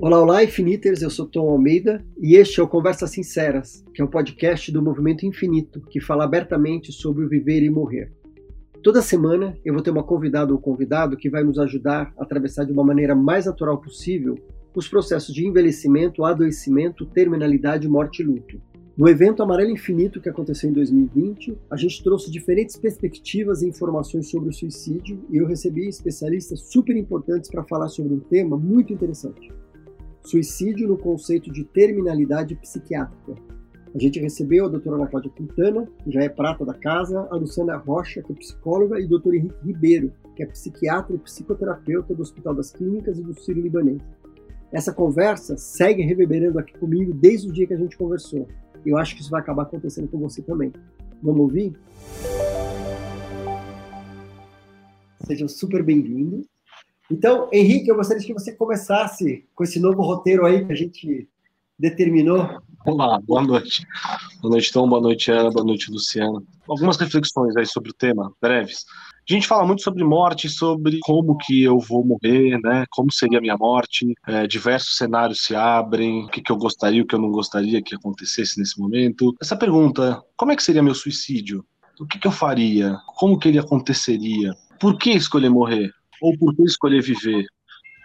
Olá, olá, Infiniters, eu sou Tom Almeida e este é o Conversas Sinceras, que é um podcast do Movimento Infinito que fala abertamente sobre o viver e morrer. Toda semana eu vou ter uma convidada ou convidado que vai nos ajudar a atravessar de uma maneira mais natural possível os processos de envelhecimento, adoecimento, terminalidade, morte e luto. No evento Amarelo Infinito que aconteceu em 2020, a gente trouxe diferentes perspectivas e informações sobre o suicídio e eu recebi especialistas super importantes para falar sobre um tema muito interessante: suicídio no conceito de terminalidade psiquiátrica. A gente recebeu a doutora Ana Cláudia Quintana, que já é prata da casa, a Luciana Rocha, que é psicóloga, e o doutor Henrique Ribeiro, que é psiquiatra e psicoterapeuta do Hospital das Clínicas e do Sírio Libanês. Essa conversa segue reverberando aqui comigo desde o dia que a gente conversou. Eu acho que isso vai acabar acontecendo com você também. Vamos ouvir? Sejam super bem-vindos. Então, Henrique, eu gostaria que você começasse com esse novo roteiro aí que a gente determinou. Olá, boa noite. Boa noite, Tom. Boa noite, Ana. Boa noite, Luciana. Algumas reflexões aí sobre o tema, breves. A gente fala muito sobre morte, sobre como que eu vou morrer, né? Como seria a minha morte. É, diversos cenários se abrem, o que, que eu gostaria, o que eu não gostaria que acontecesse nesse momento. Essa pergunta, como é que seria meu suicídio? O que, que eu faria? Como que ele aconteceria? Por que escolher morrer? Ou por que escolher viver?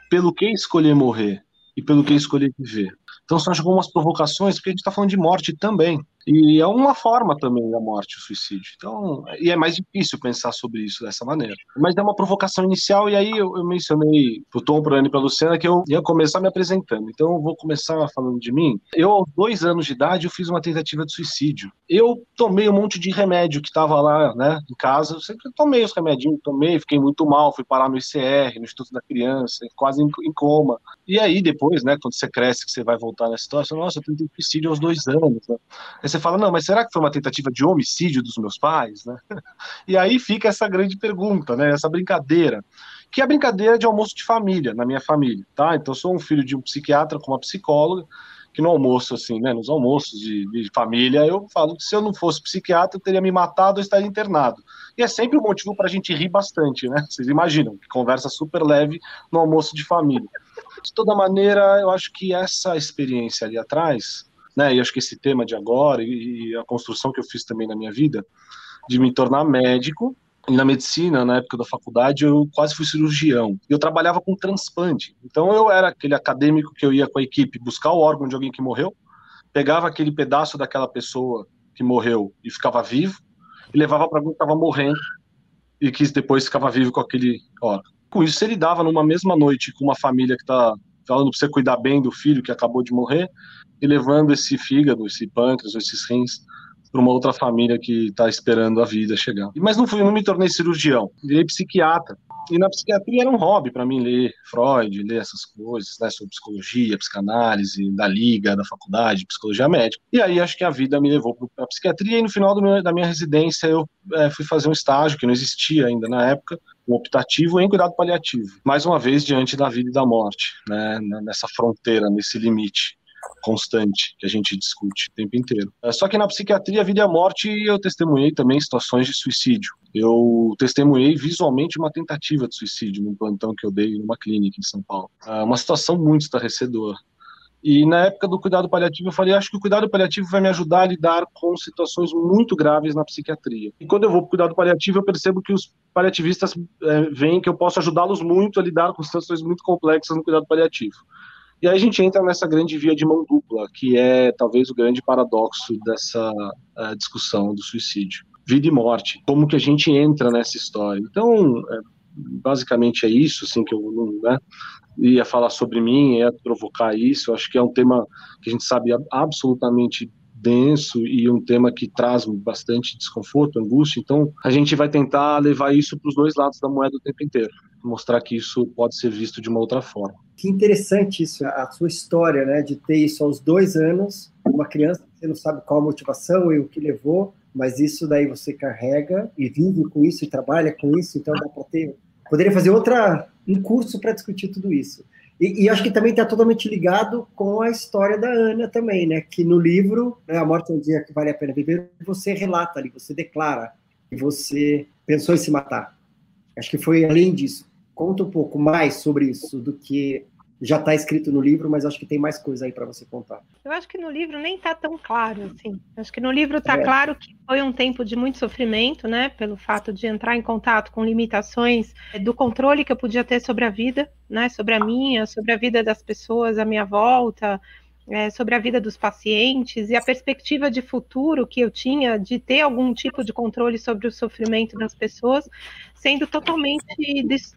Pelo que escolher morrer? E pelo que escolher viver? Então são algumas provocações, porque a gente está falando de morte também. E é uma forma também da morte, o suicídio. Então, e é mais difícil pensar sobre isso dessa maneira. Mas é uma provocação inicial, e aí eu, eu mencionei pro Tom, pro Ana e pra Luciana que eu ia começar me apresentando. Então eu vou começar falando de mim. Eu, aos dois anos de idade, eu fiz uma tentativa de suicídio. Eu tomei um monte de remédio que estava lá, né, em casa. Eu sempre tomei os remedinhos, tomei, fiquei muito mal, fui parar no ICR, no Instituto da Criança, quase em, em coma. E aí depois, né, quando você cresce, que você vai voltar na situação, nossa, eu tentei suicídio aos dois anos. Né? Você fala, não, mas será que foi uma tentativa de homicídio dos meus pais, né? E aí fica essa grande pergunta, né? Essa brincadeira, que é a brincadeira de almoço de família, na minha família, tá? Então, sou um filho de um psiquiatra com uma psicóloga, que no almoço, assim, né, nos almoços de, de, família, eu falo que se eu não fosse psiquiatra, eu teria me matado ou estaria internado. E é sempre um motivo para a gente rir bastante, né? Vocês imaginam, que conversa super leve no almoço de família. De toda maneira, eu acho que essa experiência ali atrás né? E acho que esse tema de agora e, e a construção que eu fiz também na minha vida de me tornar médico e na medicina, na época da faculdade, eu quase fui cirurgião. Eu trabalhava com transplante. Então eu era aquele acadêmico que eu ia com a equipe buscar o órgão de alguém que morreu, pegava aquele pedaço daquela pessoa que morreu e ficava vivo, e levava para alguém que estava morrendo e que depois ficava vivo com aquele órgão. Com isso, você lidava numa mesma noite com uma família que está falando para você cuidar bem do filho que acabou de morrer, e levando esse fígado, esse pâncreas, esses rins para uma outra família que está esperando a vida chegar. Mas não fui, não me tornei cirurgião, virei psiquiatra. E na psiquiatria era um hobby para mim ler Freud, ler essas coisas, né, sobre psicologia, psicanálise, da liga, da faculdade, psicologia médica. E aí acho que a vida me levou para psiquiatria e no final meu, da minha residência eu é, fui fazer um estágio que não existia ainda na época, um optativo em cuidado paliativo. Mais uma vez diante da vida e da morte, né, nessa fronteira, nesse limite constante que a gente discute o tempo inteiro. É, só que na psiquiatria, a vida e a morte, eu testemunhei também situações de suicídio. Eu testemunhei visualmente uma tentativa de suicídio num plantão que eu dei numa clínica em São Paulo. É uma situação muito estarrecedora. E na época do cuidado paliativo, eu falei: acho que o cuidado paliativo vai me ajudar a lidar com situações muito graves na psiquiatria. E quando eu vou para o cuidado paliativo, eu percebo que os paliativistas é, veem que eu posso ajudá-los muito a lidar com situações muito complexas no cuidado paliativo. E aí a gente entra nessa grande via de mão dupla, que é talvez o grande paradoxo dessa uh, discussão do suicídio. Vida e morte. Como que a gente entra nessa história? Então, é, basicamente é isso, assim, que eu né, ia falar sobre mim, ia provocar isso. Eu acho que é um tema que a gente sabe absolutamente denso e um tema que traz bastante desconforto, angústia. Então, a gente vai tentar levar isso para os dois lados da moeda o tempo inteiro, mostrar que isso pode ser visto de uma outra forma. Que interessante isso, a sua história, né, de ter isso aos dois anos, uma criança, você não sabe qual a motivação e o que levou, mas isso daí você carrega e vive com isso e trabalha com isso, então dá para ter. Poderia fazer outra um curso para discutir tudo isso. E, e acho que também está totalmente ligado com a história da Ana também, né? Que no livro, né, A Morte é um Dia que Vale a Pena Viver, você relata ali, você declara que você pensou em se matar. Acho que foi além disso. Conta um pouco mais sobre isso do que já está escrito no livro, mas acho que tem mais coisa aí para você contar. Eu acho que no livro nem está tão claro assim. Acho que no livro está é. claro que foi um tempo de muito sofrimento, né, pelo fato de entrar em contato com limitações do controle que eu podia ter sobre a vida, né, sobre a minha, sobre a vida das pessoas à minha volta, é, sobre a vida dos pacientes e a perspectiva de futuro que eu tinha de ter algum tipo de controle sobre o sofrimento das pessoas, sendo totalmente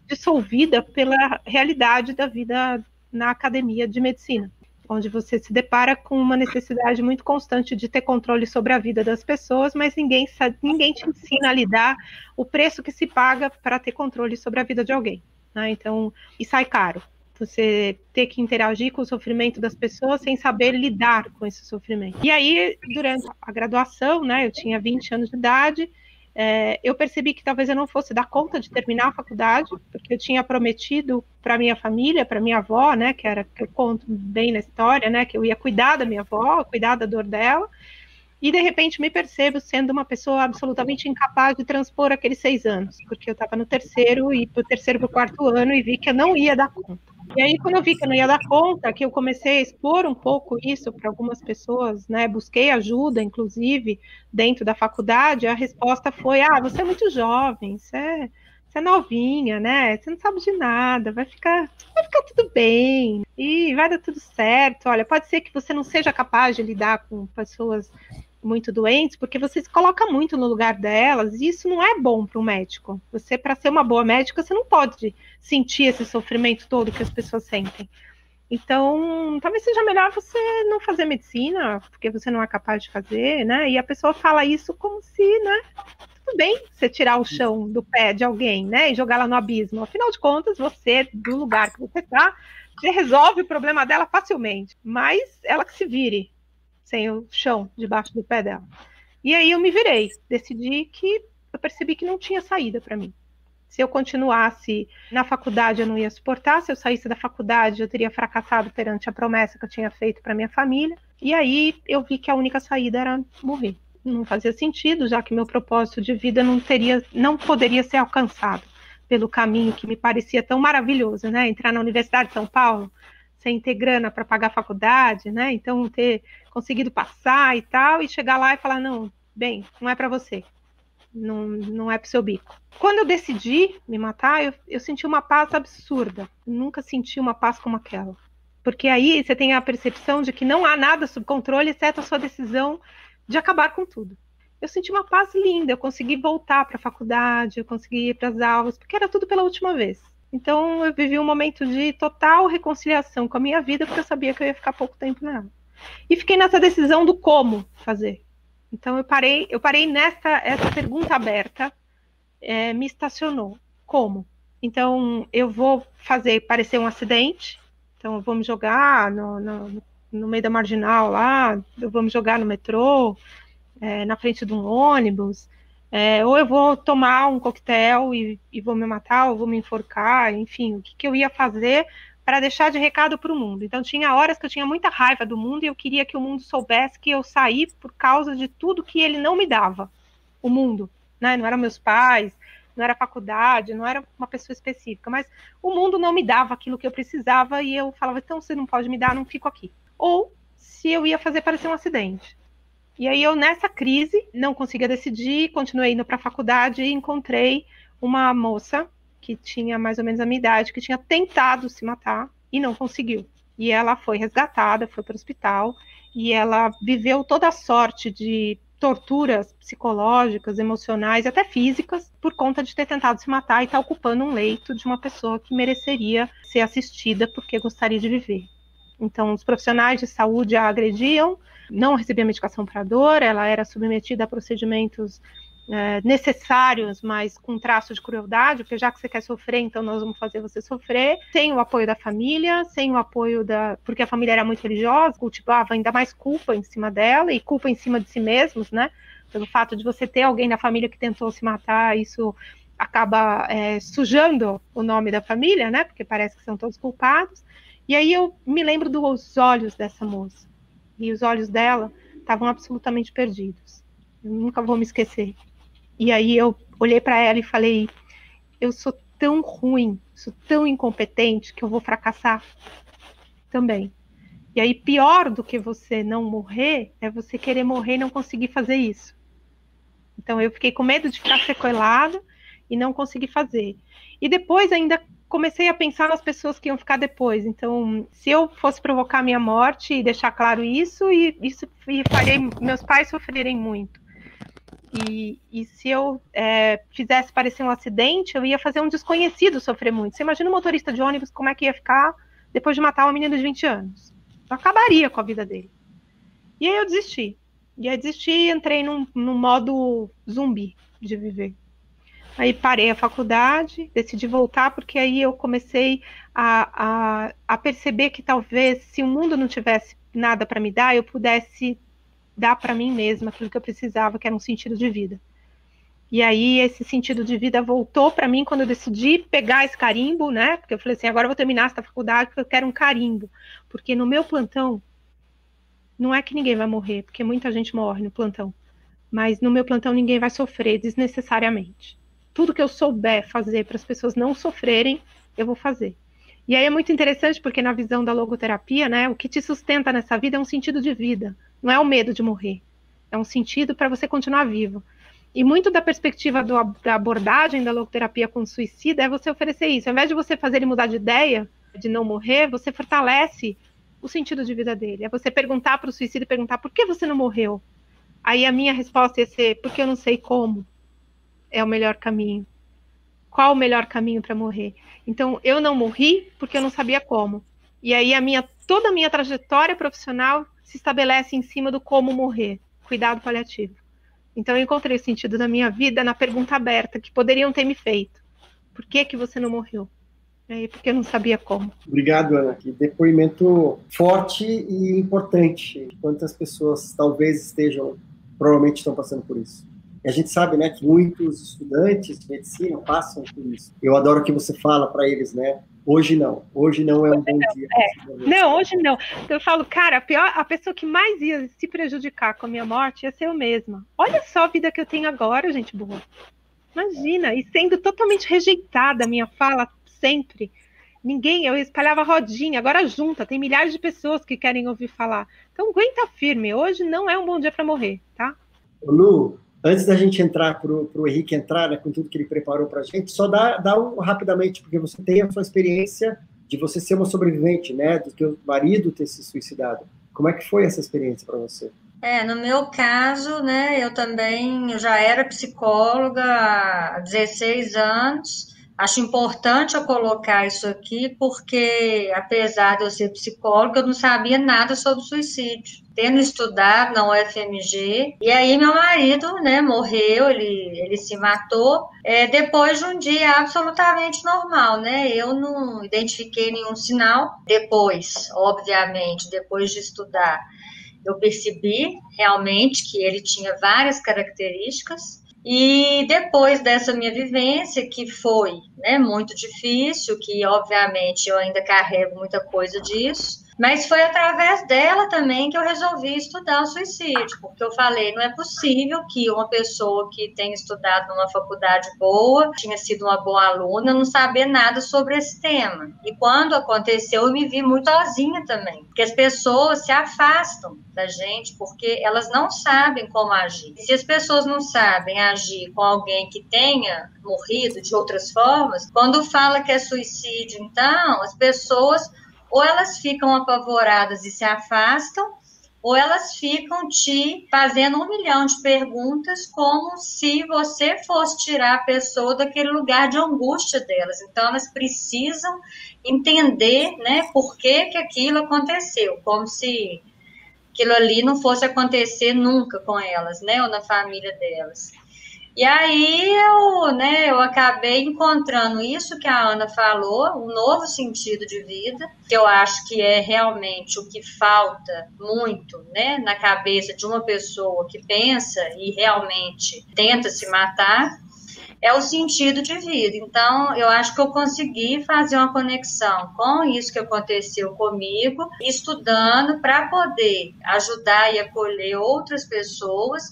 dissolvida pela realidade da vida na academia de medicina, onde você se depara com uma necessidade muito constante de ter controle sobre a vida das pessoas, mas ninguém, ninguém te ensina a lidar o preço que se paga para ter controle sobre a vida de alguém. Né? Então, e sai caro você ter que interagir com o sofrimento das pessoas sem saber lidar com esse sofrimento. E aí, durante a graduação, né, eu tinha 20 anos de idade, é, eu percebi que talvez eu não fosse dar conta de terminar a faculdade, porque eu tinha prometido para minha família, para minha avó, né, que era que eu conto bem na história, né, que eu ia cuidar da minha avó, cuidar da dor dela, e de repente me percebo sendo uma pessoa absolutamente incapaz de transpor aqueles seis anos, porque eu estava no terceiro e para o terceiro para o quarto ano e vi que eu não ia dar conta. E aí, quando eu vi que eu não ia dar conta, que eu comecei a expor um pouco isso para algumas pessoas, né? Busquei ajuda, inclusive, dentro da faculdade, a resposta foi: ah, você é muito jovem, você é, você é novinha, né? Você não sabe de nada, vai ficar, vai ficar tudo bem e vai dar tudo certo. Olha, pode ser que você não seja capaz de lidar com pessoas muito doentes, porque você se coloca muito no lugar delas, e isso não é bom para um médico. Você, para ser uma boa médica, você não pode sentir esse sofrimento todo que as pessoas sentem. Então, talvez seja melhor você não fazer medicina, porque você não é capaz de fazer, né? E a pessoa fala isso como se, né? Tudo bem você tirar o chão do pé de alguém, né? E jogar lá no abismo. Afinal de contas, você, do lugar que você está, você resolve o problema dela facilmente. Mas ela que se vire, sem o chão debaixo do pé dela. E aí eu me virei, decidi que eu percebi que não tinha saída para mim. Se eu continuasse na faculdade, eu não ia suportar. Se eu saísse da faculdade, eu teria fracassado perante a promessa que eu tinha feito para minha família. E aí eu vi que a única saída era morrer. Não fazia sentido, já que meu propósito de vida não teria, não poderia ser alcançado pelo caminho que me parecia tão maravilhoso, né? Entrar na Universidade de São Paulo, sem ter grana para pagar a faculdade, né? Então ter conseguido passar e tal, e chegar lá e falar, não, bem, não é para você, não, não é o seu bico. Quando eu decidi me matar, eu, eu senti uma paz absurda. Eu nunca senti uma paz como aquela. Porque aí você tem a percepção de que não há nada sob controle, exceto a sua decisão de acabar com tudo. Eu senti uma paz linda, eu consegui voltar para a faculdade, eu consegui ir para as aulas, porque era tudo pela última vez. Então eu vivi um momento de total reconciliação com a minha vida, porque eu sabia que eu ia ficar pouco tempo nela. E fiquei nessa decisão do como fazer. Então eu parei, eu parei nessa essa pergunta aberta, é, me estacionou. Como? Então eu vou fazer parecer um acidente. Então eu vou me jogar no, no, no meio da marginal lá, eu vou me jogar no metrô, é, na frente de um ônibus. É, ou eu vou tomar um coquetel e, e, vou me matar, ou vou me enforcar, enfim, o que, que eu ia fazer para deixar de recado para o mundo. Então tinha horas que eu tinha muita raiva do mundo e eu queria que o mundo soubesse que eu saí por causa de tudo que ele não me dava. O mundo, né? Não eram meus pais, não era faculdade, não era uma pessoa específica, mas o mundo não me dava aquilo que eu precisava e eu falava, então você não pode me dar, não fico aqui. Ou se eu ia fazer parecer um acidente. E aí eu nessa crise não conseguia decidir, continuei indo para a faculdade e encontrei uma moça que tinha mais ou menos a minha idade, que tinha tentado se matar e não conseguiu. E ela foi resgatada, foi para o hospital e ela viveu toda a sorte de torturas psicológicas, emocionais e até físicas por conta de ter tentado se matar e estar tá ocupando um leito de uma pessoa que mereceria ser assistida porque gostaria de viver. Então, os profissionais de saúde a agrediam, não recebia medicação para dor, ela era submetida a procedimentos é, necessários, mas com traço de crueldade, porque já que você quer sofrer, então nós vamos fazer você sofrer, sem o apoio da família, sem o apoio da. Porque a família era muito religiosa, cultivava ainda mais culpa em cima dela e culpa em cima de si mesmos, né? Pelo fato de você ter alguém na família que tentou se matar, isso acaba é, sujando o nome da família, né? Porque parece que são todos culpados. E aí eu me lembro dos olhos dessa moça. E os olhos dela estavam absolutamente perdidos. Eu nunca vou me esquecer. E aí eu olhei para ela e falei: eu sou tão ruim, sou tão incompetente que eu vou fracassar. também. E aí, pior do que você não morrer é você querer morrer e não conseguir fazer isso. Então, eu fiquei com medo de ficar sequelado e não conseguir fazer. E depois, ainda comecei a pensar nas pessoas que iam ficar depois. Então, se eu fosse provocar minha morte e deixar claro isso, e isso e farei meus pais sofrerem muito. E, e se eu é, fizesse parecer um acidente, eu ia fazer um desconhecido sofrer muito. Você imagina um motorista de ônibus como é que ia ficar depois de matar uma menina de 20 anos? Eu acabaria com a vida dele. E aí eu desisti. E aí desisti e entrei num, num modo zumbi de viver. Aí parei a faculdade, decidi voltar, porque aí eu comecei a, a, a perceber que talvez, se o mundo não tivesse nada para me dar, eu pudesse dar para mim mesma aquilo que eu precisava, que era um sentido de vida. E aí esse sentido de vida voltou para mim quando eu decidi pegar esse carimbo, né? Porque eu falei assim, agora eu vou terminar essa faculdade porque eu quero um carimbo. Porque no meu plantão não é que ninguém vai morrer, porque muita gente morre no plantão. Mas no meu plantão ninguém vai sofrer desnecessariamente tudo que eu souber fazer para as pessoas não sofrerem, eu vou fazer. E aí é muito interessante porque na visão da logoterapia, né, o que te sustenta nessa vida é um sentido de vida, não é o medo de morrer. É um sentido para você continuar vivo. E muito da perspectiva do, da abordagem da logoterapia com suicida é você oferecer isso. Ao invés de você fazer ele mudar de ideia, de não morrer, você fortalece o sentido de vida dele. É você perguntar para o suicida perguntar por que você não morreu. Aí a minha resposta ia ser porque eu não sei como é o melhor caminho? Qual o melhor caminho para morrer? Então, eu não morri porque eu não sabia como. E aí a minha toda a minha trajetória profissional se estabelece em cima do como morrer, cuidado paliativo. Então eu encontrei o sentido da minha vida na pergunta aberta que poderiam ter me feito. Por que que você não morreu? É, porque eu não sabia como. Obrigado, Ana. Que depoimento forte e importante. Quantas pessoas talvez estejam, provavelmente estão passando por isso. E a gente sabe, né, que muitos estudantes de medicina passam por isso. Eu adoro que você fala para eles, né? Hoje não. Hoje não é um bom dia. É. Não, hoje não. Eu falo, cara, a, pior, a pessoa que mais ia se prejudicar com a minha morte ia ser eu mesma. Olha só a vida que eu tenho agora, gente boa. Imagina, e sendo totalmente rejeitada a minha fala sempre. Ninguém, eu espalhava rodinha, agora junta, tem milhares de pessoas que querem ouvir falar. Então aguenta firme, hoje não é um bom dia para morrer, tá? Lu, Antes da gente entrar para o Henrique entrar né, com tudo que ele preparou para a gente, só dá, dá um rapidamente, porque você tem a sua experiência de você ser uma sobrevivente, né, do teu marido ter se suicidado. Como é que foi essa experiência para você? É, no meu caso, né, eu também eu já era psicóloga há 16 anos. Acho importante eu colocar isso aqui, porque apesar de eu ser psicóloga, eu não sabia nada sobre suicídio tendo estudado na UFMG. E aí meu marido, né, morreu, ele, ele se matou é, depois de um dia absolutamente normal, né? Eu não identifiquei nenhum sinal. Depois, obviamente, depois de estudar, eu percebi realmente que ele tinha várias características. E depois dessa minha vivência, que foi né, muito difícil, que obviamente eu ainda carrego muita coisa disso, mas foi através dela também que eu resolvi estudar o suicídio, porque eu falei, não é possível que uma pessoa que tem estudado numa faculdade boa, tinha sido uma boa aluna, não saber nada sobre esse tema. E quando aconteceu, eu me vi muito sozinha também, porque as pessoas se afastam da gente porque elas não sabem como agir. E se as pessoas não sabem agir com alguém que tenha morrido de outras formas, quando fala que é suicídio, então, as pessoas ou elas ficam apavoradas e se afastam, ou elas ficam te fazendo um milhão de perguntas, como se você fosse tirar a pessoa daquele lugar de angústia delas. Então, elas precisam entender né, por que, que aquilo aconteceu, como se aquilo ali não fosse acontecer nunca com elas, né, ou na família delas. E aí eu, né, eu acabei encontrando isso que a Ana falou, um novo sentido de vida, que eu acho que é realmente o que falta muito, né, na cabeça de uma pessoa que pensa e realmente tenta se matar, é o sentido de vida. Então, eu acho que eu consegui fazer uma conexão com isso que aconteceu comigo, estudando para poder ajudar e acolher outras pessoas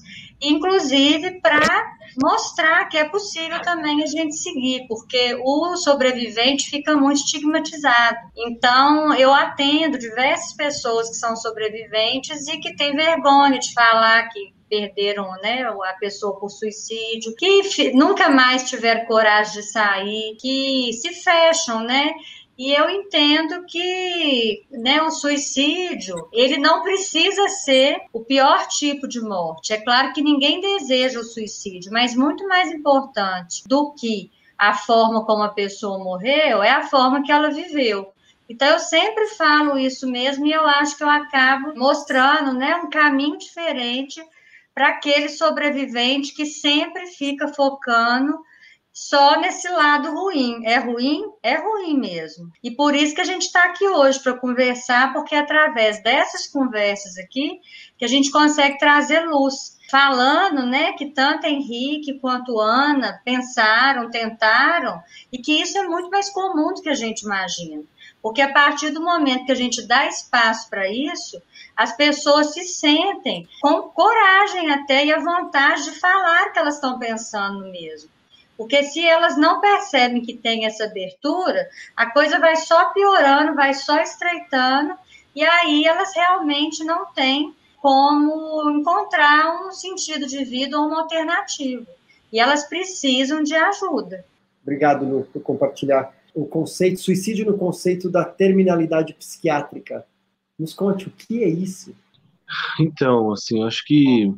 inclusive para mostrar que é possível também a gente seguir, porque o sobrevivente fica muito estigmatizado. Então, eu atendo diversas pessoas que são sobreviventes e que têm vergonha de falar que perderam né, a pessoa por suicídio, que nunca mais tiveram coragem de sair, que se fecham, né? E eu entendo que né, o suicídio ele não precisa ser o pior tipo de morte. É claro que ninguém deseja o suicídio, mas muito mais importante do que a forma como a pessoa morreu é a forma que ela viveu. Então eu sempre falo isso mesmo e eu acho que eu acabo mostrando né, um caminho diferente para aquele sobrevivente que sempre fica focando só nesse lado ruim. É ruim? É ruim mesmo. E por isso que a gente está aqui hoje para conversar, porque é através dessas conversas aqui que a gente consegue trazer luz. Falando, né, que tanto Henrique quanto Ana pensaram, tentaram, e que isso é muito mais comum do que a gente imagina. Porque a partir do momento que a gente dá espaço para isso, as pessoas se sentem com coragem até e a vontade de falar que elas estão pensando mesmo. Porque se elas não percebem que tem essa abertura, a coisa vai só piorando, vai só estreitando, e aí elas realmente não têm como encontrar um sentido de vida ou uma alternativa. E elas precisam de ajuda. Obrigado, Lu, por compartilhar o conceito, suicídio no conceito da terminalidade psiquiátrica. Nos conte o que é isso. Então, assim, acho que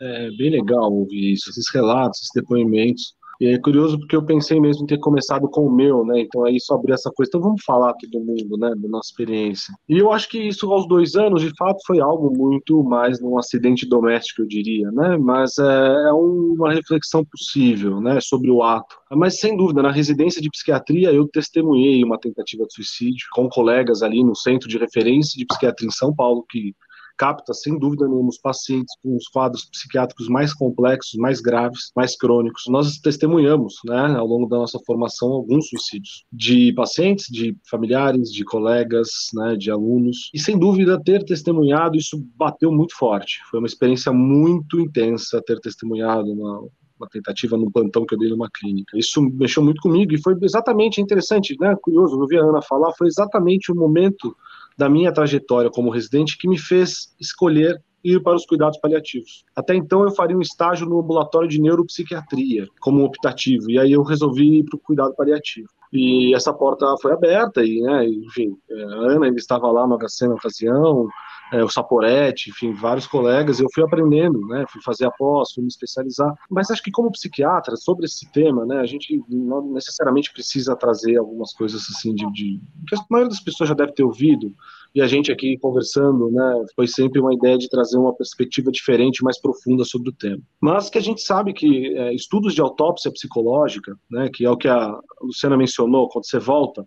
é bem legal ouvir isso, esses relatos, esses depoimentos, e é curioso porque eu pensei mesmo em ter começado com o meu, né? Então aí só abrir essa coisa. Então vamos falar todo mundo, né? Da nossa experiência. E eu acho que isso aos dois anos, de fato, foi algo muito mais num acidente doméstico, eu diria, né? Mas é, é uma reflexão possível, né? Sobre o ato. Mas sem dúvida, na residência de psiquiatria eu testemunhei uma tentativa de suicídio com colegas ali no centro de referência de psiquiatria em São Paulo que capta, sem dúvida nenhuma, os pacientes com os quadros psiquiátricos mais complexos, mais graves, mais crônicos. Nós testemunhamos, né, ao longo da nossa formação, alguns suicídios de pacientes, de familiares, de colegas, né, de alunos. E, sem dúvida, ter testemunhado, isso bateu muito forte. Foi uma experiência muito intensa ter testemunhado uma, uma tentativa no plantão que eu dei numa clínica. Isso mexeu muito comigo e foi exatamente interessante, né? Curioso, eu ouvi a Ana falar, foi exatamente o momento da minha trajetória como residente que me fez escolher ir para os cuidados paliativos. Até então eu faria um estágio no ambulatório de neuropsiquiatria como optativo, e aí eu resolvi ir para o cuidado paliativo. E essa porta foi aberta, e, né, enfim, é, a Ana ainda estava lá no HC na ocasião, é, o Saporetti, enfim, vários colegas, eu fui aprendendo, né, fui fazer a pós, fui me especializar, mas acho que como psiquiatra, sobre esse tema, né, a gente não necessariamente precisa trazer algumas coisas assim de, de que a maioria das pessoas já deve ter ouvido, e a gente aqui conversando, né, foi sempre uma ideia de trazer uma perspectiva diferente, mais profunda sobre o tema. Mas que a gente sabe que é, estudos de autópsia psicológica, né, que é o que a Luciana mencionou, quando você volta,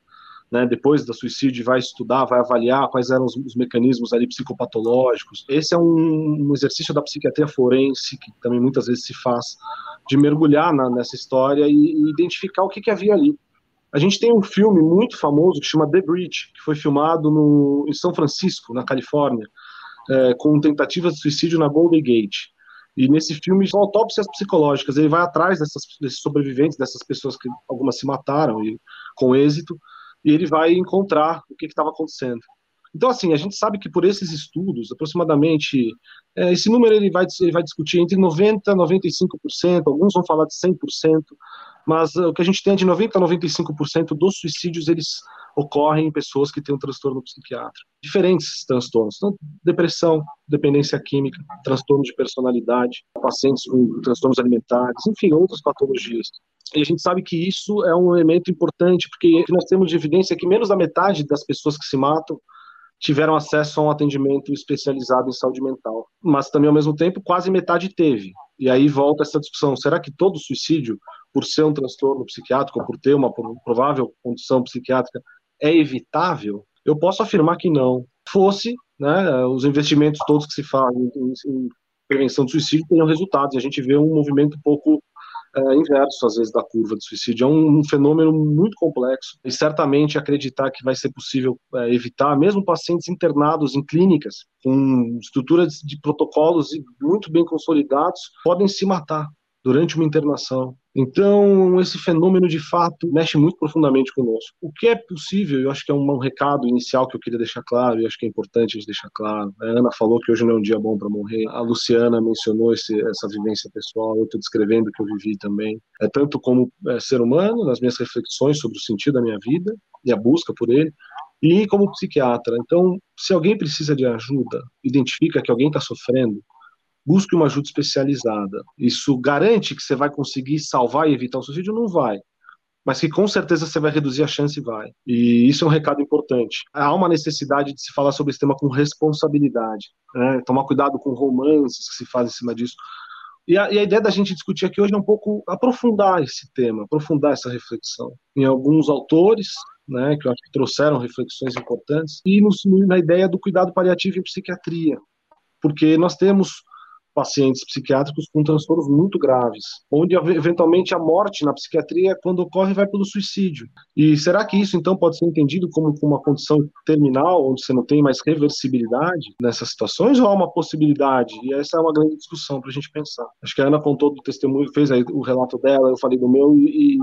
né, depois do suicídio, vai estudar, vai avaliar quais eram os, os mecanismos ali psicopatológicos. Esse é um, um, exercício da psiquiatria forense, que também muitas vezes se faz, de mergulhar na, nessa história e, e identificar o que, que havia ali. A gente tem um filme muito famoso que chama The Bridge, que foi filmado no, em São Francisco, na Califórnia, é, com tentativas de suicídio na Golden Gate. E nesse filme são autópsias psicológicas. Ele vai atrás dessas, desses sobreviventes, dessas pessoas que algumas se mataram e com êxito, e ele vai encontrar o que estava acontecendo. Então, assim, a gente sabe que por esses estudos, aproximadamente, é, esse número ele vai, ele vai discutir entre 90% e 95%, alguns vão falar de 100%, mas uh, o que a gente tem é de 90% a 95% dos suicídios, eles ocorrem em pessoas que têm um transtorno psiquiátrico. Diferentes transtornos, então, depressão, dependência química, transtorno de personalidade, pacientes com transtornos alimentares, enfim, outras patologias. E a gente sabe que isso é um elemento importante, porque nós temos de evidência que menos da metade das pessoas que se matam tiveram acesso a um atendimento especializado em saúde mental. Mas também, ao mesmo tempo, quase metade teve. E aí volta essa discussão: será que todo suicídio, por ser um transtorno psiquiátrico, ou por ter uma provável condição psiquiátrica, é evitável? Eu posso afirmar que não. Fosse, né, os investimentos todos que se fazem em, em prevenção do suicídio teriam resultados. E a gente vê um movimento um pouco é, inverso, às vezes, da curva de suicídio. É um, um, fenômeno muito complexo e certamente acreditar que vai ser possível é, evitar, mesmo pacientes internados em clínicas com estruturas de protocolos muito bem consolidados, podem se matar durante uma internação. Então, esse fenômeno de fato mexe muito profundamente conosco. O que é possível, eu acho que é um, um recado inicial que eu queria deixar claro, e acho que é importante a gente deixar claro. A Ana falou que hoje não é um dia bom para morrer, a Luciana mencionou esse, essa vivência pessoal, eu estou descrevendo o que eu vivi também. É tanto como é, ser humano, nas minhas reflexões sobre o sentido da minha vida e a busca por ele, e como psiquiatra. Então, se alguém precisa de ajuda, identifica que alguém está sofrendo, busque uma ajuda especializada. Isso garante que você vai conseguir salvar e evitar o suicídio? Não vai. Mas que com certeza você vai reduzir a chance e vai. E isso é um recado importante. Há uma necessidade de se falar sobre esse tema com responsabilidade. Né? Tomar cuidado com romances que se fazem em cima disso. E a, e a, ideia da gente discutir aqui hoje é um pouco aprofundar esse tema, aprofundar essa reflexão. Em alguns autores, né, que eu acho que trouxeram reflexões importantes, e nos, na ideia do cuidado paliativo em psiquiatria. Porque nós temos pacientes psiquiátricos com transtornos muito graves, onde eventualmente a morte na psiquiatria, quando ocorre, vai pelo suicídio. E será que isso então pode ser entendido como uma condição terminal, onde você não tem mais reversibilidade nessas situações, ou há uma possibilidade? E essa é uma grande discussão para a gente pensar. Acho que a Ana contou do testemunho, fez aí o relato dela, eu falei do meu, e,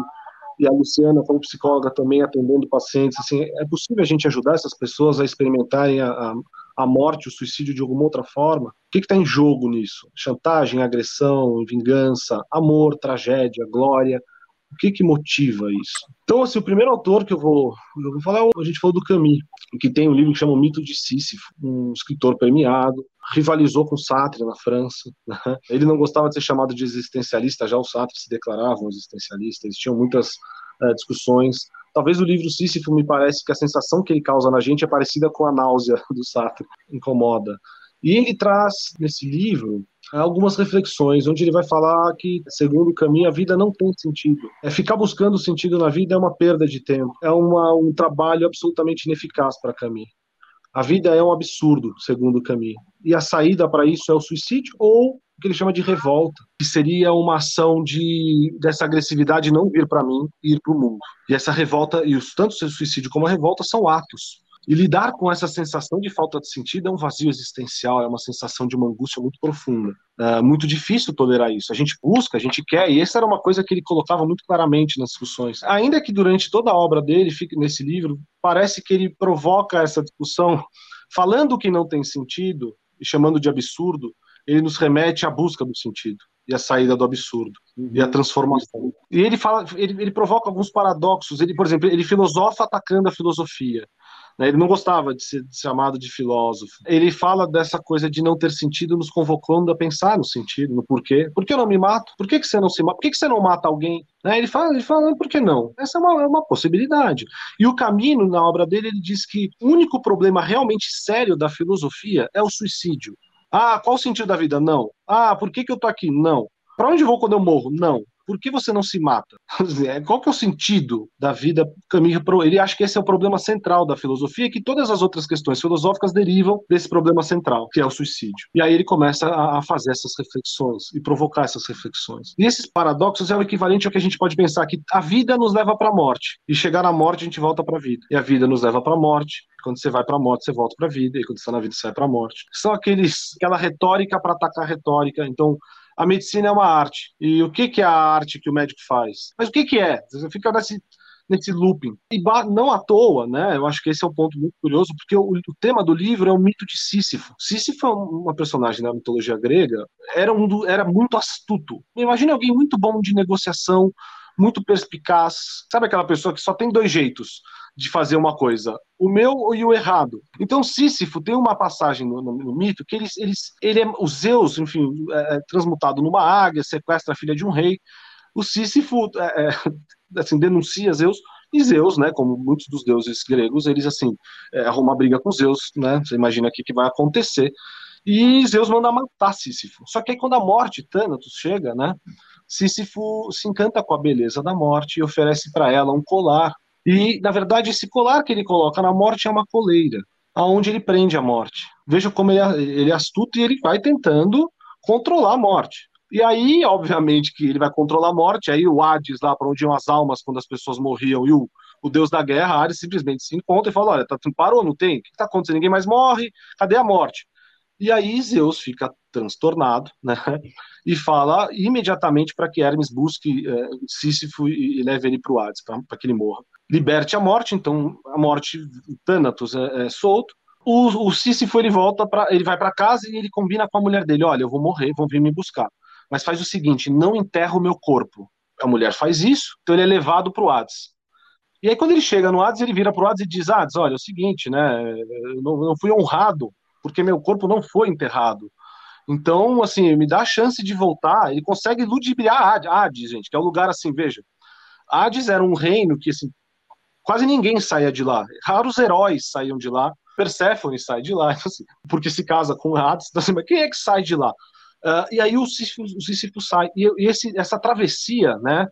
e a Luciana, como psicóloga, também atendendo pacientes. Assim, é possível a gente ajudar essas pessoas a experimentarem a, a a morte, o suicídio de alguma outra forma. O que está em jogo nisso? Chantagem, agressão, vingança, amor, tragédia, glória. O que, que motiva isso? Então, assim, o primeiro autor que eu vou, eu vou falar, a gente falou do Camus, que tem um livro que chama O Mito de Sísifo, um escritor premiado, rivalizou com Sartre na França. Né? Ele não gostava de ser chamado de existencialista, já os Sartre se declaravam existencialistas, eles tinham muitas uh, discussões Talvez o livro Sísifo me parece que a sensação que ele causa na gente é parecida com a náusea do Sartre, incomoda. E ele traz nesse livro algumas reflexões, onde ele vai falar que, segundo caminho, a vida não tem sentido. É ficar buscando sentido na vida é uma perda de tempo, é uma, um trabalho absolutamente ineficaz para Camus. A vida é um absurdo, segundo o Camus. E a saída para isso é o suicídio ou que ele chama de revolta, que seria uma ação de dessa agressividade não vir para mim ir para o mundo. E essa revolta, e os, tanto o suicídio como a revolta são atos. E lidar com essa sensação de falta de sentido é um vazio existencial, é uma sensação de uma angústia muito profunda. É muito difícil tolerar isso. A gente busca, a gente quer, e essa era uma coisa que ele colocava muito claramente nas discussões. Ainda que durante toda a obra dele, fique nesse livro, parece que ele provoca essa discussão falando que não tem sentido e chamando de absurdo, ele nos remete à busca do sentido e à saída do absurdo uhum. e à transformação. E ele fala, ele, ele provoca alguns paradoxos. Ele, por exemplo, ele filosofa atacando a filosofia. Né? Ele não gostava de ser chamado de filósofo. Ele fala dessa coisa de não ter sentido, nos convocando a pensar no sentido, no porquê. Por que eu não me mato? Por que, que você não se mata? Por que, que você não mata alguém? Né? Ele fala, ele fala, por que não? Essa é uma, é uma possibilidade. E o Camino, na obra dele, ele diz que o único problema realmente sério da filosofia é o suicídio. Ah, qual o sentido da vida? Não. Ah, por que, que eu tô aqui? Não. Para onde vou quando eu morro? Não. Por que você não se mata? Qual que é o sentido da vida? Ele acha que esse é o problema central da filosofia e que todas as outras questões filosóficas derivam desse problema central, que é o suicídio. E aí ele começa a fazer essas reflexões e provocar essas reflexões. E esses paradoxos é o equivalente ao que a gente pode pensar que a vida nos leva para a morte e chegar na morte a gente volta para a vida. E a vida nos leva para a morte quando você vai para a morte, você volta para a vida, e quando você está na vida, você vai para a morte. São aqueles, aquela retórica para atacar a retórica. Então, a medicina é uma arte. E o que, que é a arte que o médico faz? Mas o que, que é? Você fica nesse, nesse looping. E não à toa, né? Eu acho que esse é um ponto muito curioso, porque o, o tema do livro é o mito de Sísifo. Sísifo é uma personagem da mitologia grega, era, um, era muito astuto. Imagine alguém muito bom de negociação, muito perspicaz. Sabe aquela pessoa que só tem dois jeitos de fazer uma coisa, o meu e o errado. Então Sísifo tem uma passagem no, no, no mito que eles, eles, ele é o Zeus, enfim, é, é, transmutado numa águia, sequestra a filha de um rei. O Sísifo é, é assim, denuncia Zeus e Zeus, né, como muitos dos deuses gregos, eles assim é, arrumam briga com Zeus, né? Você imagina o que vai acontecer. E Zeus manda matar Sísifo. Só que aí quando a morte, Thanatos, chega, né? Sísifo se encanta com a beleza da morte e oferece para ela um colar e, na verdade, esse colar que ele coloca na morte é uma coleira, aonde ele prende a morte. Veja como ele é, ele é astuto e ele vai tentando controlar a morte. E aí, obviamente, que ele vai controlar a morte, aí o Hades, lá para onde iam as almas quando as pessoas morriam, e o, o deus da guerra, Hades, simplesmente se encontra e fala: Olha, tá, parou, não tem? O que está acontecendo? Ninguém mais morre, cadê a morte? E aí Zeus fica transtornado, né? E fala imediatamente para que Hermes busque é, Sísifo e, e leve ele para o Hades, para que ele morra. Liberte a morte, então a morte, Thanatos é, é solto. O, o Sísifo ele volta para, ele vai para casa e ele combina com a mulher dele: olha, eu vou morrer, vão vir me buscar. Mas faz o seguinte: não enterra o meu corpo. A mulher faz isso, então ele é levado para o Hades. E aí, quando ele chega no Hades, ele vira para o Hades e diz: Hades, olha, é o seguinte, né? Eu não, não fui honrado porque meu corpo não foi enterrado. Então, assim, me dá a chance de voltar. Ele consegue ludibriar Hades, gente, que é um lugar assim, veja. Hades era um reino que, assim, quase ninguém saía de lá. Raros heróis saíam de lá. Perséfone sai de lá, assim, porque se casa com Hades. Então, assim, mas quem é que sai de lá? Uh, e aí o Sísifo, o Sísifo sai. E, esse, essa travessia, né,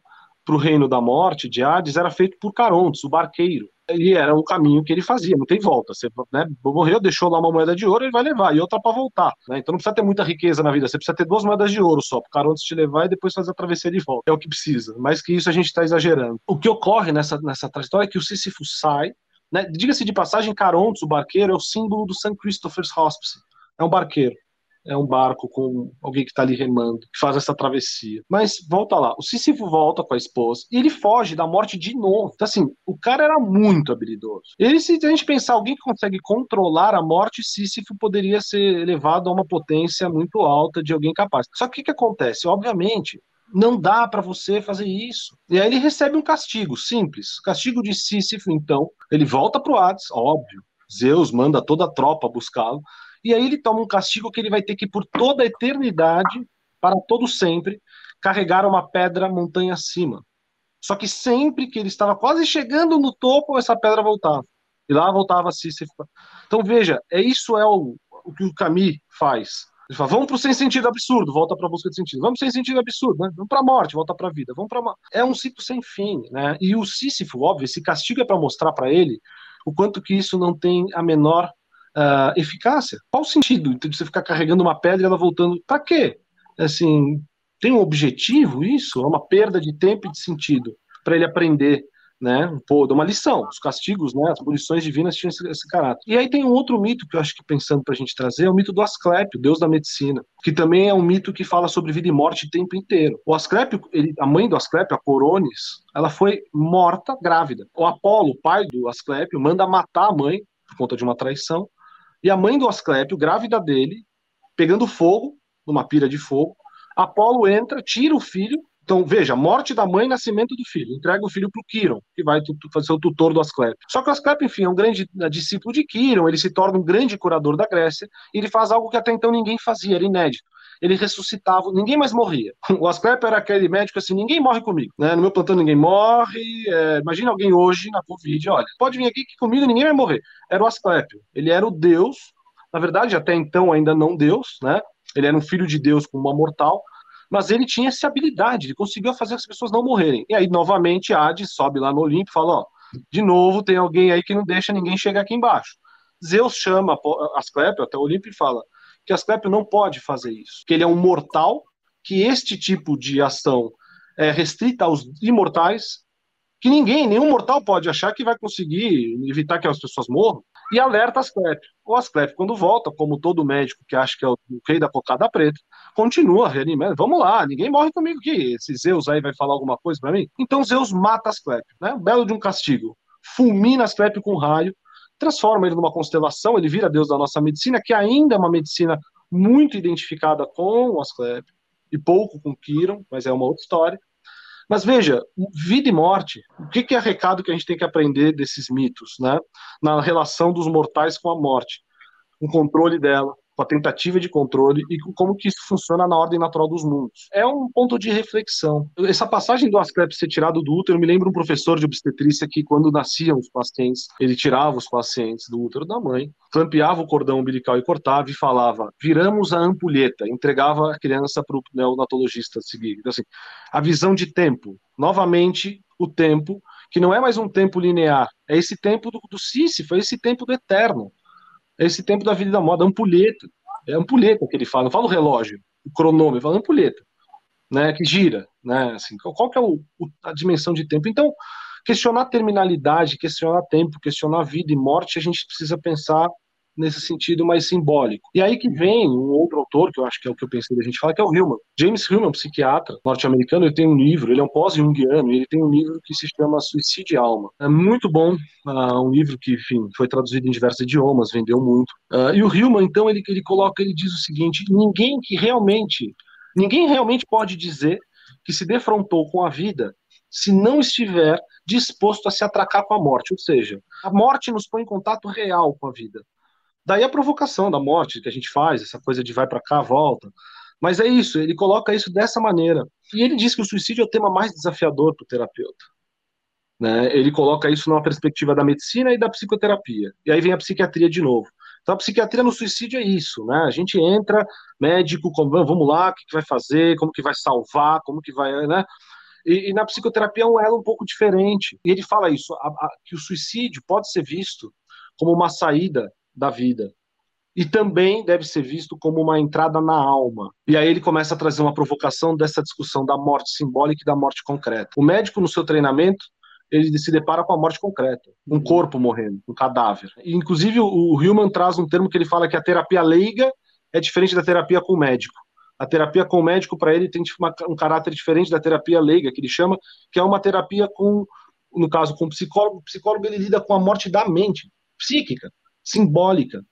para o reino da morte de Hades era feito por Carontes, o barqueiro e era um caminho que ele fazia, não tem volta. Você né, morreu, deixou lá uma moeda de ouro, ele vai levar, e outra para voltar. Né? Então não precisa ter muita riqueza na vida, você precisa ter duas moedas de ouro só, para o cara antes te levar e depois fazer a travessia de volta. É o que precisa. Mais que isso a gente está exagerando. O que ocorre nessa, nessa trajetória é que o Sísifo sai, né? diga-se de passagem, Carontes, o barqueiro, é o símbolo do St. Christopher's Hospice. É um barqueiro é um barco com alguém que está ali remando, que faz essa travessia. Mas volta lá, o Sísifo volta com a esposa e ele foge da morte de novo. Então, assim, o cara era muito habilidoso. Ele, se a gente pensar alguém que consegue controlar a morte, Sísifo poderia ser elevado a uma potência muito alta de alguém capaz. Só que o que, acontece? Obviamente, não dá para você fazer isso. E aí ele recebe um castigo simples. Castigo de Sísifo, então, ele volta para o Hades, óbvio. Zeus manda toda a tropa buscá-lo e aí ele toma um castigo que ele vai ter que, por toda a eternidade, para todo sempre, carregar uma pedra montanha acima. Só que sempre que ele estava quase chegando no topo, essa pedra voltava. E lá voltava a. Então veja, é isso é o, o que o Camus faz. Ele fala, vamos para o sem sentido absurdo, volta para a busca de sentido. Vamos sem sentido absurdo, né? Vamos para a morte, volta para a vida. Vamos para É um ciclo sem fim, né? E o Sísifo, óbvio, esse castigo é para mostrar para ele o quanto que isso não tem a menor uh, eficácia. Qual o sentido de você ficar carregando uma pedra e ela voltando? Para quê? Assim, tem um objetivo isso? É uma perda de tempo e de sentido para ele aprender né? Pô, uma lição. Os castigos, né? As punições divinas tinham esse, esse, caráter. E aí tem um outro mito que eu acho que pensando para a gente trazer é o mito do Asclépio, deus da medicina, que também é um mito que fala sobre vida e morte o tempo inteiro. O Asclépio, ele, a mãe do Asclépio, a Coronis, ela foi morta grávida. O Apolo, pai do Asclépio, manda matar a mãe por conta de uma traição e a mãe do Asclépio, grávida dele, pegando fogo, numa pira de fogo, Apolo entra, tira o filho. Então, veja, morte da mãe, nascimento do filho. Entrega o filho para o Quiron, que vai ser o tutor do Asclépio. Só que o Asclépio, enfim, é um grande né, discípulo de Quiron, ele se torna um grande curador da Grécia, e ele faz algo que até então ninguém fazia, era inédito ele ressuscitava, ninguém mais morria. O Asclepio era aquele médico assim, ninguém morre comigo, né? No meu plantão ninguém morre, é, imagina alguém hoje na Covid, olha, pode vir aqui que comigo ninguém vai morrer. Era o Asclepio, ele era o Deus, na verdade até então ainda não Deus, né? Ele era um filho de Deus com uma mortal, mas ele tinha essa habilidade, ele conseguiu fazer as pessoas não morrerem. E aí, novamente, Hades sobe lá no Olimpo e fala, ó, de novo tem alguém aí que não deixa ninguém chegar aqui embaixo. Zeus chama Asclepio até o Olimpo e fala, que Asclepio não pode fazer isso, que ele é um mortal, que este tipo de ação é restrita aos imortais, que ninguém, nenhum mortal pode achar que vai conseguir evitar que as pessoas morram, e alerta Asclepio. O Asclepio, quando volta, como todo médico que acha que é o rei da cocada preta, continua reanimando. Vamos lá, ninguém morre comigo aqui. Esse Zeus aí vai falar alguma coisa para mim? Então Zeus mata Asclepio, né? Belo de um castigo. Fulmina Asclepio com raio, transforma ele numa constelação, ele vira Deus da nossa medicina, que ainda é uma medicina muito identificada com o Asclepio e pouco com Quiron, mas é uma outra história. Mas veja, vida e morte, o que, que é recado que a gente tem que aprender desses mitos, né? Na relação dos mortais com a morte, o controle dela, com a tentativa de controle e como que isso funciona na ordem natural dos mundos. É um ponto de reflexão. Essa passagem do Asclepio ser tirado do útero me lembra um professor de obstetrícia que quando nasciam os pacientes, ele tirava os pacientes do útero da mãe, clampeava o cordão umbilical e cortava e falava: "Viramos a ampulheta", entregava a criança para o neonatologista seguir. Então assim, a visão de tempo, novamente o tempo que não é mais um tempo linear, é esse tempo do, do Sísifo, é esse tempo do eterno esse tempo da vida da moda, ampulheta. É ampulheta que ele fala, não fala o relógio, o cronômetro, fala ampulheta. né, que gira, né, assim, qual que é o, a dimensão de tempo? Então, questionar terminalidade, questionar tempo, questionar vida e morte, a gente precisa pensar nesse sentido mais simbólico. E aí que vem um outro autor, que eu acho que é o que eu pensei da gente falar, que é o Hillman. James Hillman, psiquiatra norte-americano, ele tem um livro, ele é um pós-jungiano, e ele tem um livro que se chama Suicídio e Alma. É muito bom, uh, um livro que, enfim, foi traduzido em diversos idiomas, vendeu muito. Uh, e o Hillman, então, ele, ele coloca, ele diz o seguinte, ninguém que realmente, ninguém realmente pode dizer que se defrontou com a vida se não estiver disposto a se atracar com a morte, ou seja, a morte nos põe em contato real com a vida. Daí a provocação da morte que a gente faz, essa coisa de vai para cá, volta. Mas é isso, ele coloca isso dessa maneira. E ele diz que o suicídio é o tema mais desafiador para o terapeuta. Né? Ele coloca isso numa perspectiva da medicina e da psicoterapia. E aí vem a psiquiatria de novo. Então a psiquiatria no suicídio é isso, né? A gente entra, médico, vamos lá, o que, vai fazer, como que vai salvar, como que vai, né? E, e, na psicoterapia é um elo um pouco diferente. E ele fala isso, a, a, que o suicídio pode ser visto como uma saída da vida. E também deve ser visto como uma entrada na alma. E aí ele começa a trazer uma provocação dessa discussão da morte simbólica e da morte concreta. O médico, no seu treinamento, ele se depara com a morte concreta, um corpo morrendo, um cadáver. E, inclusive, o, Hillman traz um termo que ele fala que a terapia leiga é diferente da terapia com o médico. A terapia com o médico, para ele, tem uma, um caráter diferente da terapia leiga, que ele chama, que é uma terapia com, no caso, com o psicólogo. O psicólogo ele lida com a morte da mente, psíquica simbólica.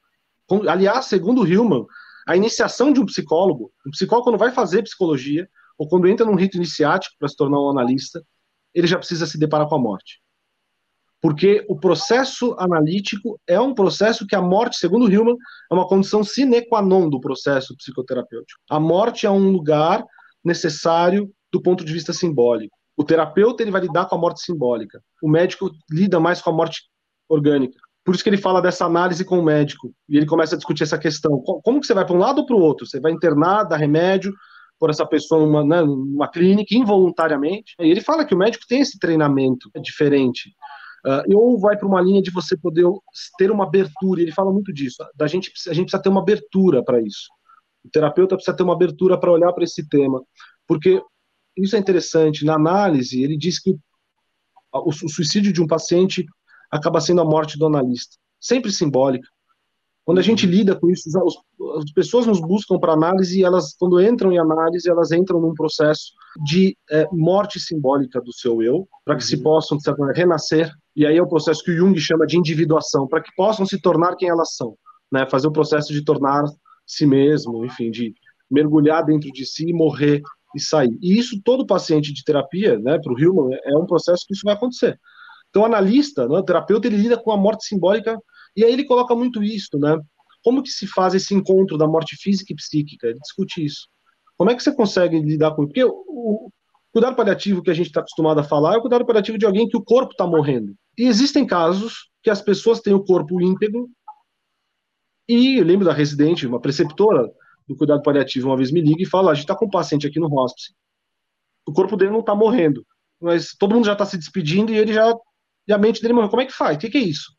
Aliás, segundo Hillman, a iniciação de um psicólogo, um psicólogo quando vai fazer psicologia, ou quando entra num rito iniciático para se tornar um analista, ele já precisa se deparar com a morte. Porque o processo analítico é um processo que a morte, segundo Hillman, é uma condição sine qua non do processo psicoterapêutico. A morte é um lugar necessário do ponto de vista simbólico. O terapeuta ele vai lidar com a morte simbólica. O médico lida mais com a morte orgânica. Por isso que ele fala dessa análise com o médico. E ele começa a discutir essa questão. Como que você vai para um lado ou para o outro? Você vai internar, dar remédio por essa pessoa numa, né, numa clínica involuntariamente? E ele fala que o médico tem esse treinamento diferente. Uh, ou vai para uma linha de você poder ter uma abertura. Ele fala muito disso. Da gente, a gente precisa ter uma abertura para isso. O terapeuta precisa ter uma abertura para olhar para esse tema. Porque isso é interessante. Na análise, ele diz que o, o suicídio de um paciente acaba sendo a morte do analista. Sempre simbólica. Quando a gente lida com isso, as pessoas nos buscam para análise e elas, quando entram em análise, elas entram num processo de é, morte simbólica do seu eu, para que uhum. se possam, renascer. E aí é o processo que o Jung chama de individuação, para que possam se tornar quem elas são. Né? Fazer o processo de tornar si mesmo, enfim, de mergulhar dentro de si, morrer e sair. E isso todo paciente de terapia, né, para o Hillman, é um processo que isso vai acontecer. Então, o analista, né, o terapeuta, ele lida com a morte simbólica e aí ele coloca muito isso, né? Como que se faz esse encontro da morte física e psíquica? Ele discute isso. Como é que você consegue lidar com isso? Porque o, cuidado paliativo que a gente está acostumado a falar é o cuidado paliativo de alguém que o corpo está morrendo. E existem casos que as pessoas têm o corpo íntegro e eu lembro da residente, uma preceptora do cuidado paliativo, uma vez me liga e fala: a gente está com um paciente aqui no hospice, o corpo dele não está morrendo, mas todo mundo já está se despedindo e ele já e a mente dele morreu. Como é que faz? O que, que é isso?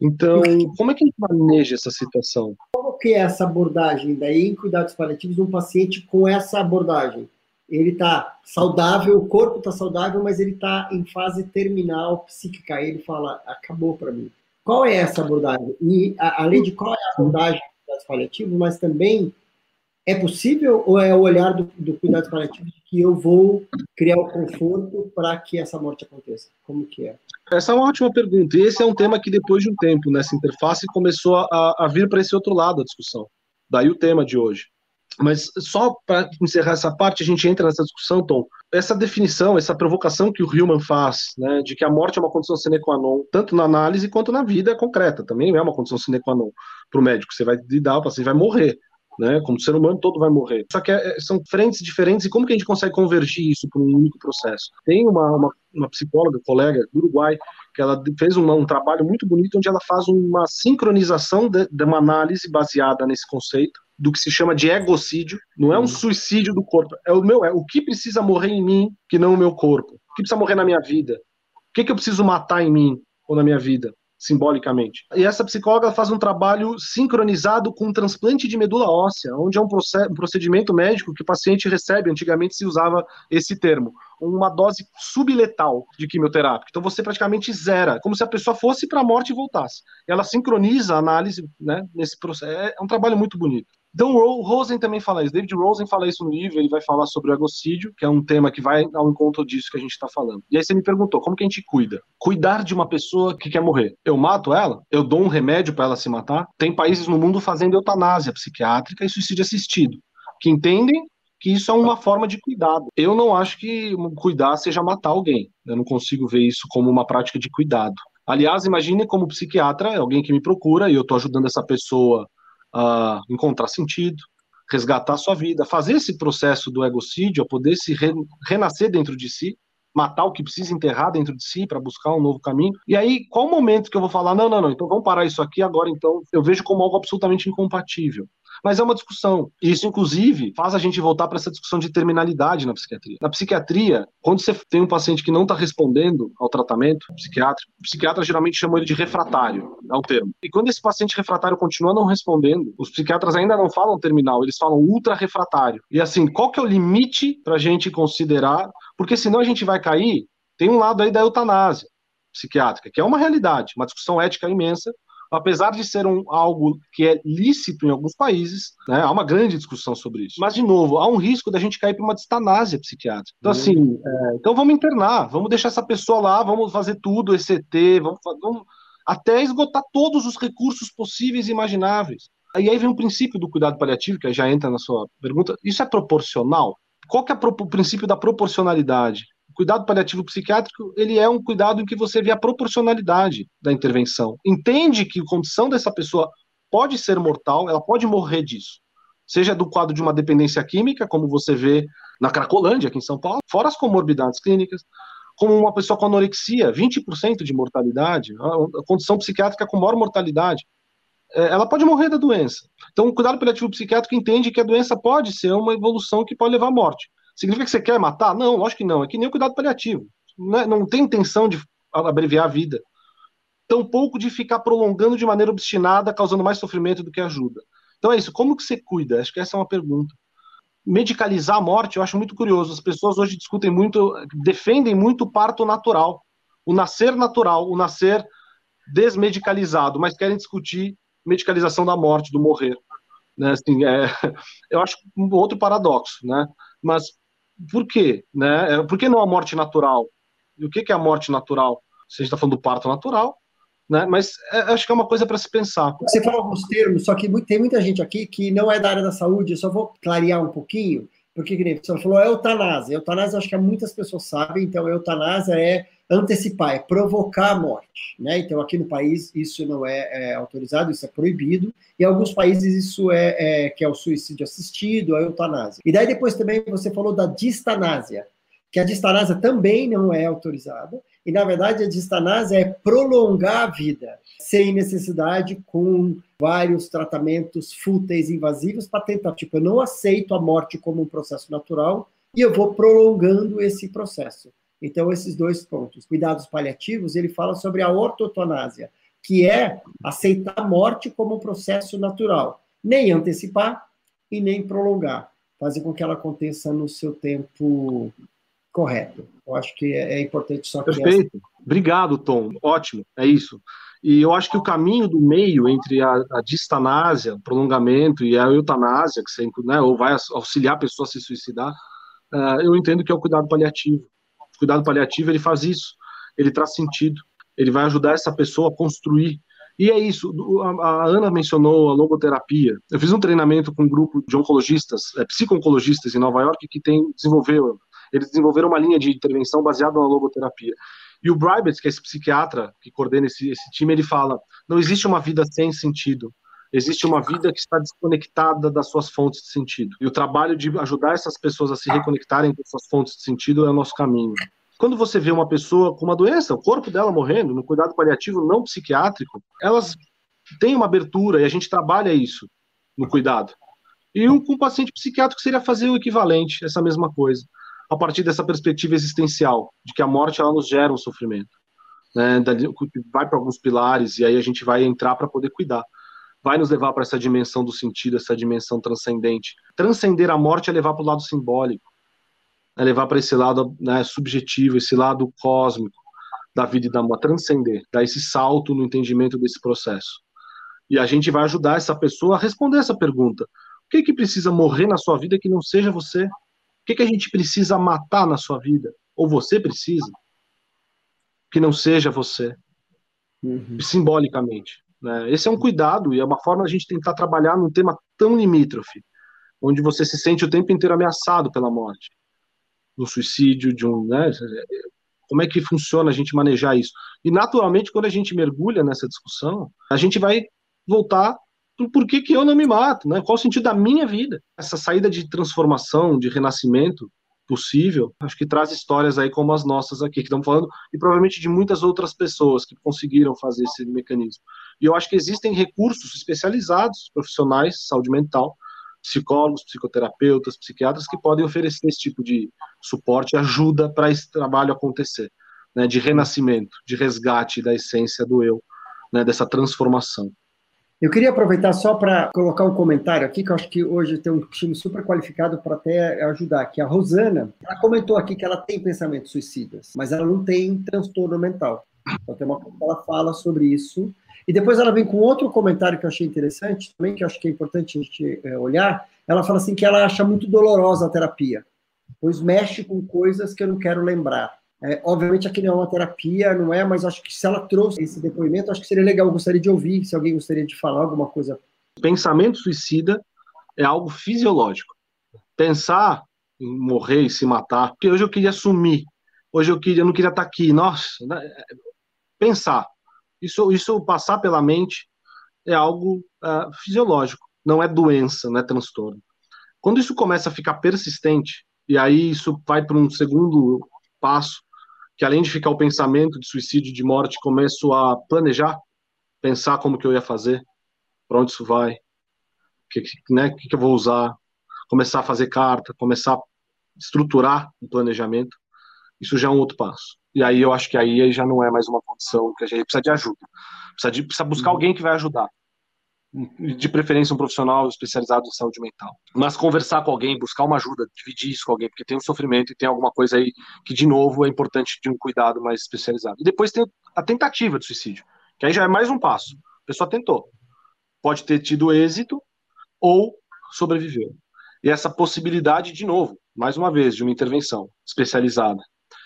Então, como é que a gente maneja essa situação? Como que é essa abordagem daí em cuidados paliativos de um paciente com essa abordagem? Ele está saudável, o corpo está saudável, mas ele está em fase terminal psíquica. Ele fala, acabou para mim. Qual é essa abordagem? E além de qual é a abordagem de cuidados paliativos, mas também é possível ou é o olhar do, do cuidado paliativo de que eu vou criar o conforto para que essa morte aconteça? Como que é? Essa é uma ótima pergunta. E esse é um tema que depois de um tempo nessa interface começou a, a vir para esse outro lado da discussão. Daí o tema de hoje. Mas só para encerrar essa parte, a gente entra nessa discussão, Tom. Essa definição, essa provocação que o Hillman faz, né, de que a morte é uma condição sine qua non, tanto na análise quanto na vida concreta, também é uma condição sine qua non para o médico. Você vai lidar, o paciente vai morrer né? Como ser humano todo vai morrer. Só que é, são frentes diferentes e como que a gente consegue convergir isso para um único processo? Tem uma, uma, uma, psicóloga, colega do Uruguai, que ela fez um, um trabalho muito bonito onde ela faz uma sincronização de, de, uma análise baseada nesse conceito do que se chama de egocídio. Não é um uhum. suicídio do corpo, é o meu, é o que precisa morrer em mim que não o meu corpo. O que precisa morrer na minha vida? O que, que eu preciso matar em mim ou na minha vida? Simbolicamente. E essa psicóloga faz um trabalho sincronizado com um transplante de medula óssea, onde é um, procedimento médico que o paciente recebe, antigamente se usava esse termo, uma dose subletal de quimioterápica. Então você praticamente zera, como se a pessoa fosse para a morte e voltasse. Ela sincroniza a análise né, nesse processo. É, é um trabalho muito bonito. Então, o Rosen também fala isso. David Rosen fala isso no livro. Ele vai falar sobre o egocídio, que é um tema que vai ao encontro disso que a gente está falando. E aí você me perguntou, como que a gente cuida? Cuidar de uma pessoa que quer morrer. Eu mato ela? Eu dou um remédio para ela se matar? Tem países no mundo fazendo eutanásia psiquiátrica e suicídio assistido, que entendem que isso é uma forma de cuidado. Eu não acho que cuidar seja matar alguém. Eu não consigo ver isso como uma prática de cuidado. Aliás, imagine como psiquiatra, alguém que me procura e eu estou ajudando essa pessoa encontrar sentido, resgatar sua vida, fazer esse processo do egocídio, poder se re, renascer dentro de si, matar o que precisa enterrar dentro de si para buscar um novo caminho. E aí, qual o momento que eu vou falar, não, não, não, então vamos parar isso aqui agora, então eu vejo como algo absolutamente incompatível. Mas é uma discussão. E isso, inclusive, faz a gente voltar para essa discussão de terminalidade na psiquiatria. Na psiquiatria, quando você tem um paciente que não está respondendo ao tratamento psiquiátrico, o psiquiatra geralmente chama ele de refratário, é o termo. E quando esse paciente refratário continua não respondendo, os psiquiatras ainda não falam terminal, eles falam ultra refratário. E assim, qual que é o limite para a gente considerar? Porque senão a gente vai cair. Tem um lado aí da eutanásia psiquiátrica, que é uma realidade, uma discussão ética imensa, apesar de ser um, algo que é lícito em alguns países, né, há uma grande discussão sobre isso. Mas, de novo, há um risco da gente cair para uma distanásia psiquiátrica. Então, assim, uhum. é, então vamos internar, vamos deixar essa pessoa lá, vamos fazer tudo, ECT, vamos, vamos até esgotar todos os recursos possíveis e imagináveis. E aí vem o princípio do cuidado paliativo, que já entra na sua pergunta. Isso é proporcional? Qual que é o princípio da proporcionalidade? Cuidado paliativo psiquiátrico, ele é um cuidado em que você vê a proporcionalidade da intervenção. Entende que a condição dessa pessoa pode ser mortal, ela pode morrer disso. Seja do quadro de uma dependência química, como você vê na Cracolândia, aqui em São Paulo, fora as comorbidades clínicas, como uma pessoa com anorexia, 20% de mortalidade, a condição psiquiátrica com maior mortalidade, é, ela pode morrer da doença. Então, o cuidado paliativo psiquiátrico entende que a doença pode ser uma evolução que pode levar à morte. Significa que você quer matar? Não, lógico que não. É que nem o cuidado paliativo. Não, é, não tem intenção de abreviar a vida. Tampouco de ficar prolongando de maneira obstinada, causando mais sofrimento do que ajuda. Então é isso. Como que você cuida? Acho que essa é uma pergunta. Medicalizar a morte, eu acho muito curioso. As pessoas hoje discutem muito, defendem muito o parto natural, o nascer natural, o nascer desmedicalizado, mas querem discutir medicalização da morte, do morrer. Né? Assim, é, eu acho um outro paradoxo, né? Mas por quê? Né? É, por que não a morte natural? E o que, é a morte natural? Se a gente está falando do parto natural, né? Mas é, acho que é uma coisa para se pensar. Você falou alguns termos, só que tem muita gente aqui que não é da área da saúde, eu só vou clarear um pouquinho, porque que você falou, é eutanásia. Eutanásia acho que muitas pessoas sabem, então eutanásia é antecipar, é provocar a morte. Né? Então, aqui no país, isso não é, é autorizado, isso é proibido. Em alguns países, isso é, é, que é o suicídio assistido, a eutanásia. E daí, depois também, você falou da distanásia, que a distanásia também não é autorizada. E, na verdade, a distanásia é prolongar a vida, sem necessidade, com vários tratamentos fúteis invasivos, para tentar, tipo, eu não aceito a morte como um processo natural, e eu vou prolongando esse processo. Então, esses dois pontos. Cuidados paliativos, ele fala sobre a ortotonásia, que é aceitar a morte como um processo natural. Nem antecipar e nem prolongar. Fazer com que ela aconteça no seu tempo correto. Eu acho que é, é importante só. Perfeito. Obrigado, Tom. Ótimo. É isso. E eu acho que o caminho do meio entre a, a distanásia, prolongamento, e a eutanásia, que você, né, ou vai auxiliar a pessoa a se suicidar, uh, eu entendo que é o cuidado paliativo cuidado paliativo ele faz isso, ele traz sentido, ele vai ajudar essa pessoa a construir. E é isso, a Ana mencionou a logoterapia. Eu fiz um treinamento com um grupo de oncologistas, é, psico-oncologistas em Nova York, que tem, desenvolveu, eles desenvolveram uma linha de intervenção baseada na logoterapia. E o Bribet, que é esse psiquiatra que coordena esse, esse time, ele fala: não existe uma vida sem sentido, existe uma vida que está desconectada das suas fontes de sentido. E o trabalho de ajudar essas pessoas a se reconectarem com suas fontes de sentido é o nosso caminho. Quando você vê uma pessoa com uma doença, o corpo dela morrendo, no cuidado paliativo não psiquiátrico, elas têm uma abertura e a gente trabalha isso no cuidado. E um, com um paciente psiquiátrico seria fazer o equivalente, essa mesma coisa, a partir dessa perspectiva existencial, de que a morte ela nos gera um sofrimento. né, vai para alguns pilares e aí a gente vai entrar para poder cuidar. Vai nos levar para essa dimensão do sentido, essa dimensão transcendente. Transcender a morte é levar para o lado simbólico, é levar para esse lado né, subjetivo, esse lado cósmico da vida e da morte, transcender, dar esse salto no entendimento desse processo. E a gente vai ajudar essa pessoa a responder essa pergunta. O que, que precisa morrer na sua vida que não seja você? O que, que a gente precisa matar na sua vida? Ou você precisa? Que não seja você. Uhum. Simbolicamente. Né? Esse é um cuidado e é uma forma de a gente tentar trabalhar num tema tão limítrofe, onde você se sente o tempo inteiro ameaçado pela morte, do suicídio, de um. Né? Como é que funciona a gente manejar isso? E, naturalmente, quando a gente mergulha nessa discussão, a gente vai voltar para por que, que eu não me mato, né? Qual o sentido da minha vida? Essa saída de transformação, de renascimento possível, acho que traz histórias aí como as nossas aqui, que estamos falando, e provavelmente de muitas outras pessoas que conseguiram fazer esse mecanismo. E eu acho que existem recursos especializados, profissionais, saúde mental, psicólogos, psicoterapeutas, psiquiatras, que podem oferecer esse tipo de suporte, ajuda para esse trabalho acontecer, né, de renascimento, de resgate da essência do eu, né, dessa transformação. Eu queria aproveitar só para colocar um comentário aqui, que eu acho que hoje tem um time super qualificado para até ajudar, que a Rosana, ela comentou aqui que ela tem pensamentos suicidas, mas ela não tem transtorno mental. Então tem uma coisa que ela fala sobre isso. E depois ela vem com outro comentário que eu achei interessante também, que eu acho que é importante a gente é, olhar. Ela fala assim que ela acha muito dolorosa a terapia, pois mexe com coisas que eu não quero lembrar. É, obviamente aqui não é uma terapia, não é, mas acho que se ela trouxe esse depoimento, acho que seria legal, eu gostaria de ouvir, se alguém gostaria de falar alguma coisa. Pensamento suicida é algo fisiológico. Pensar em morrer e se matar, porque hoje eu queria sumir, hoje eu queria, eu não queria estar aqui, nossa, né? pensar, isso, isso passar pela mente é algo uh, fisiológico, não é doença, não é transtorno. Quando isso começa a ficar persistente, e aí isso vai para um segundo passo, que além de ficar o pensamento de suicídio, de morte, começo a planejar, pensar como que eu ia fazer, para onde isso vai, que, né, que, que eu vou usar, começar a fazer carta, começar a estruturar o planejamento, isso já é um outro passo. E aí eu acho que aí já não é mais uma condição que a gente precisa de ajuda. Precisa, de, precisa buscar uhum. alguém que vai ajudar de preferência um profissional especializado em saúde mental. Mas conversar com alguém, buscar uma ajuda, dividir isso com alguém, porque tem um sofrimento e tem alguma coisa aí que, de novo, é importante de um cuidado mais especializado. E depois tem a tentativa de suicídio, que aí já é mais um passo. A pessoa tentou. Pode ter tido êxito ou sobreviveu. E essa possibilidade, de novo, mais uma vez, de uma intervenção especializada,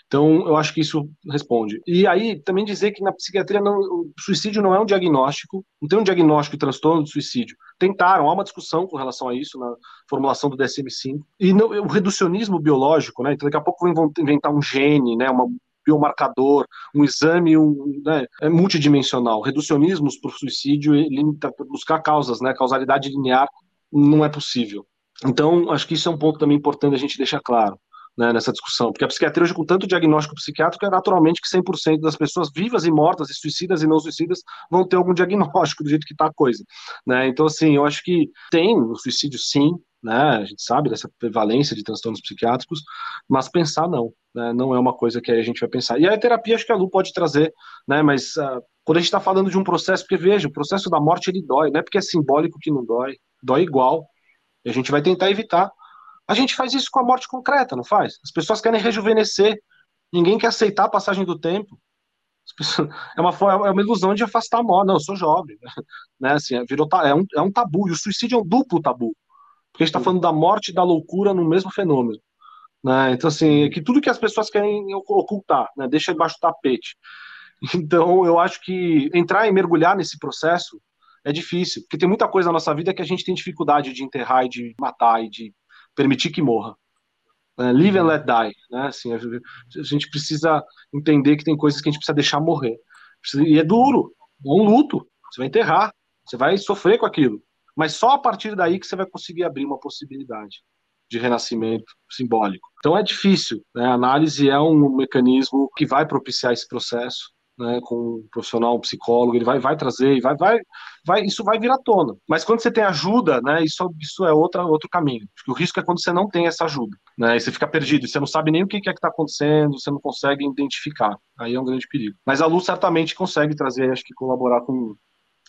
então, eu acho que isso responde. E aí, também dizer que na psiquiatria não, o suicídio não é um diagnóstico, não tem um diagnóstico de transtorno de suicídio. Tentaram, há uma discussão com relação a isso na formulação do DSM-5. E no, o reducionismo biológico, né? Então, daqui a pouco vão inventar um gene, né? Uma, biomarcador, um exame um, né, é multidimensional. Reducionismos para o suicídio, limita, buscar causas, né, causalidade linear, não é possível. Então, acho que isso é um ponto também importante a gente deixar claro né, nessa discussão, porque a psiquiatria hoje, com tanto diagnóstico psiquiátrico, é naturalmente que 100% das pessoas vivas e mortas, e suicidas e não suicidas, vão ter algum diagnóstico do jeito que está a coisa. Né? Então, assim, eu acho que tem o suicídio, sim, né? A gente sabe dessa prevalência de transtornos psiquiátricos, mas pensar não, né? Não é uma coisa que a gente vai pensar. E a terapia acho que a Lu pode trazer, né? Mas uh, quando a gente está falando de um processo, porque veja, o processo da morte ele dói, não é porque é simbólico que não dói, dói igual. E a gente vai tentar evitar a gente faz isso com a morte concreta, não faz? As pessoas querem rejuvenescer. Ninguém quer aceitar a passagem do tempo. Pessoas, é, uma, é uma ilusão de afastar a morte. Não, eu sou jovem. Né? Assim, é, virou, é, um, é um tabu. E o suicídio é um duplo tabu. Porque a gente está falando da morte e da loucura no mesmo fenômeno. Né? Então, assim, é que tudo que as pessoas querem ocultar, né? deixa debaixo do tapete. Então, eu acho que entrar e mergulhar nesse processo é difícil, porque tem muita coisa na nossa vida que a gente tem dificuldade de enterrar e de matar e de permitir que morra. É, live and let die, né? Assim, a gente precisa entender que tem coisas que a gente precisa deixar morrer. E é duro, é um luto. Você vai enterrar, você vai sofrer com aquilo. Mas só a partir daí que você vai conseguir abrir uma possibilidade de renascimento simbólico. Então é difícil. Né? A análise é um mecanismo que vai propiciar esse processo, né, com um profissional, um psicólogo, ele vai, vai trazer, vai, vai, vai, isso vai vir à tona. Mas quando você tem ajuda, né, isso, isso é outra, outro caminho. Porque o risco é quando você não tem essa ajuda, né, e você fica perdido, você não sabe nem o que é que está acontecendo, você não consegue identificar. Aí é um grande perigo. Mas a Lu certamente consegue trazer, acho que colaborar com,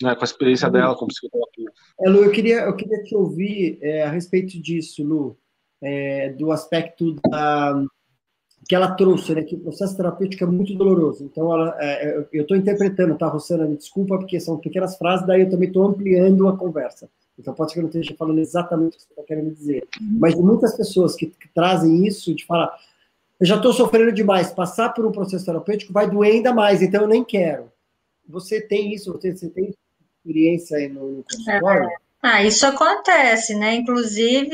né, com a experiência dela como psicoterapia. É, Lu, eu queria, eu queria te ouvir é, a respeito disso, Lu, é, do aspecto da que ela trouxe, né, que o processo terapêutico é muito doloroso. Então, ela, é, é eu estou interpretando, tá, Rosana? Me desculpa, porque são pequenas frases, daí eu também estou ampliando a conversa. Então, pode ser que eu não esteja falando exatamente o que você está querendo dizer. Uhum. Mas muitas pessoas que, que, trazem isso, de falar, eu já estou sofrendo demais, passar por um processo terapêutico vai doer ainda mais, então eu nem quero. Você tem isso? Você, você tem experiência aí no, no consultório? É. Ah, isso acontece, né? Inclusive,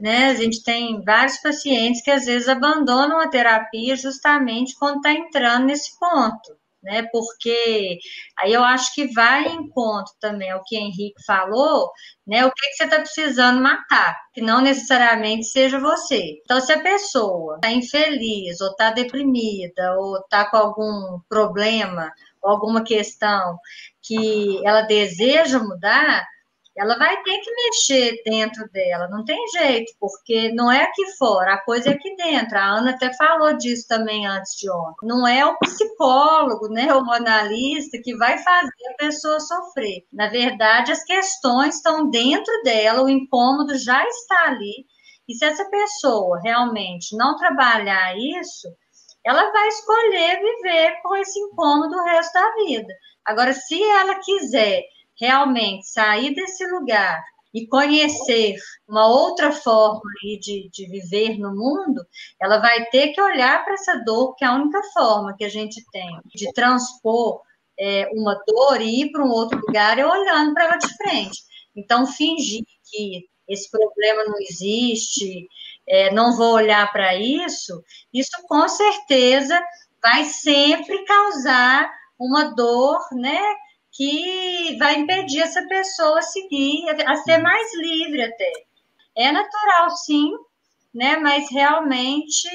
né, a gente tem vários pacientes que às vezes abandonam a terapia justamente quando está entrando nesse ponto, né? Porque aí eu acho que vai em ponto também o que o Henrique falou, né? O que, que você está precisando matar, que não necessariamente seja você. Então, se a pessoa está infeliz, ou está deprimida, ou está com algum problema, ou alguma questão que ela deseja mudar ela vai ter que mexer dentro dela, não tem jeito, porque não é aqui fora, a coisa é aqui dentro. A Ana até falou disso também antes de ontem. Não é o psicólogo, né, o analista que vai fazer a pessoa sofrer. Na verdade, as questões estão dentro dela, o incômodo já está ali. E se essa pessoa realmente não trabalhar isso, ela vai escolher viver com esse incômodo o resto da vida. Agora, se ela quiser realmente sair desse lugar e conhecer uma outra forma de, de viver no mundo, ela vai ter que olhar para essa dor, que é a única forma que a gente tem de transpor é, uma dor e ir para um outro lugar é olhando para ela de frente. Então, fingir que esse problema não existe, é, não vou olhar para isso, isso com certeza vai sempre causar uma dor, né? Que vai impedir essa pessoa a seguir, a ser mais livre até. É natural, sim, né? Mas realmente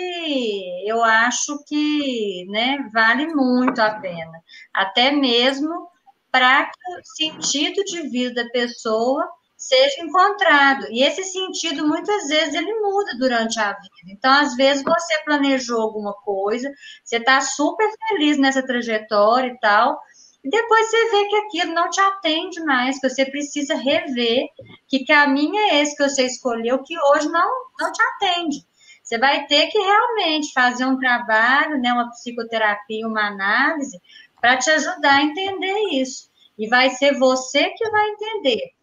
eu acho que né, vale muito a pena. Até mesmo para que o sentido de vida da pessoa seja encontrado. E esse sentido, muitas vezes, ele muda durante a vida. Então, às vezes, você planejou alguma coisa, você está super feliz nessa trajetória e tal, e depois você vê que aquilo não te atende mais, que você precisa rever que caminho é esse que você escolheu que hoje não, não te atende. Você vai ter que realmente fazer um trabalho, né, uma psicoterapia, uma análise, para te ajudar a entender isso. E vai ser você que vai entender.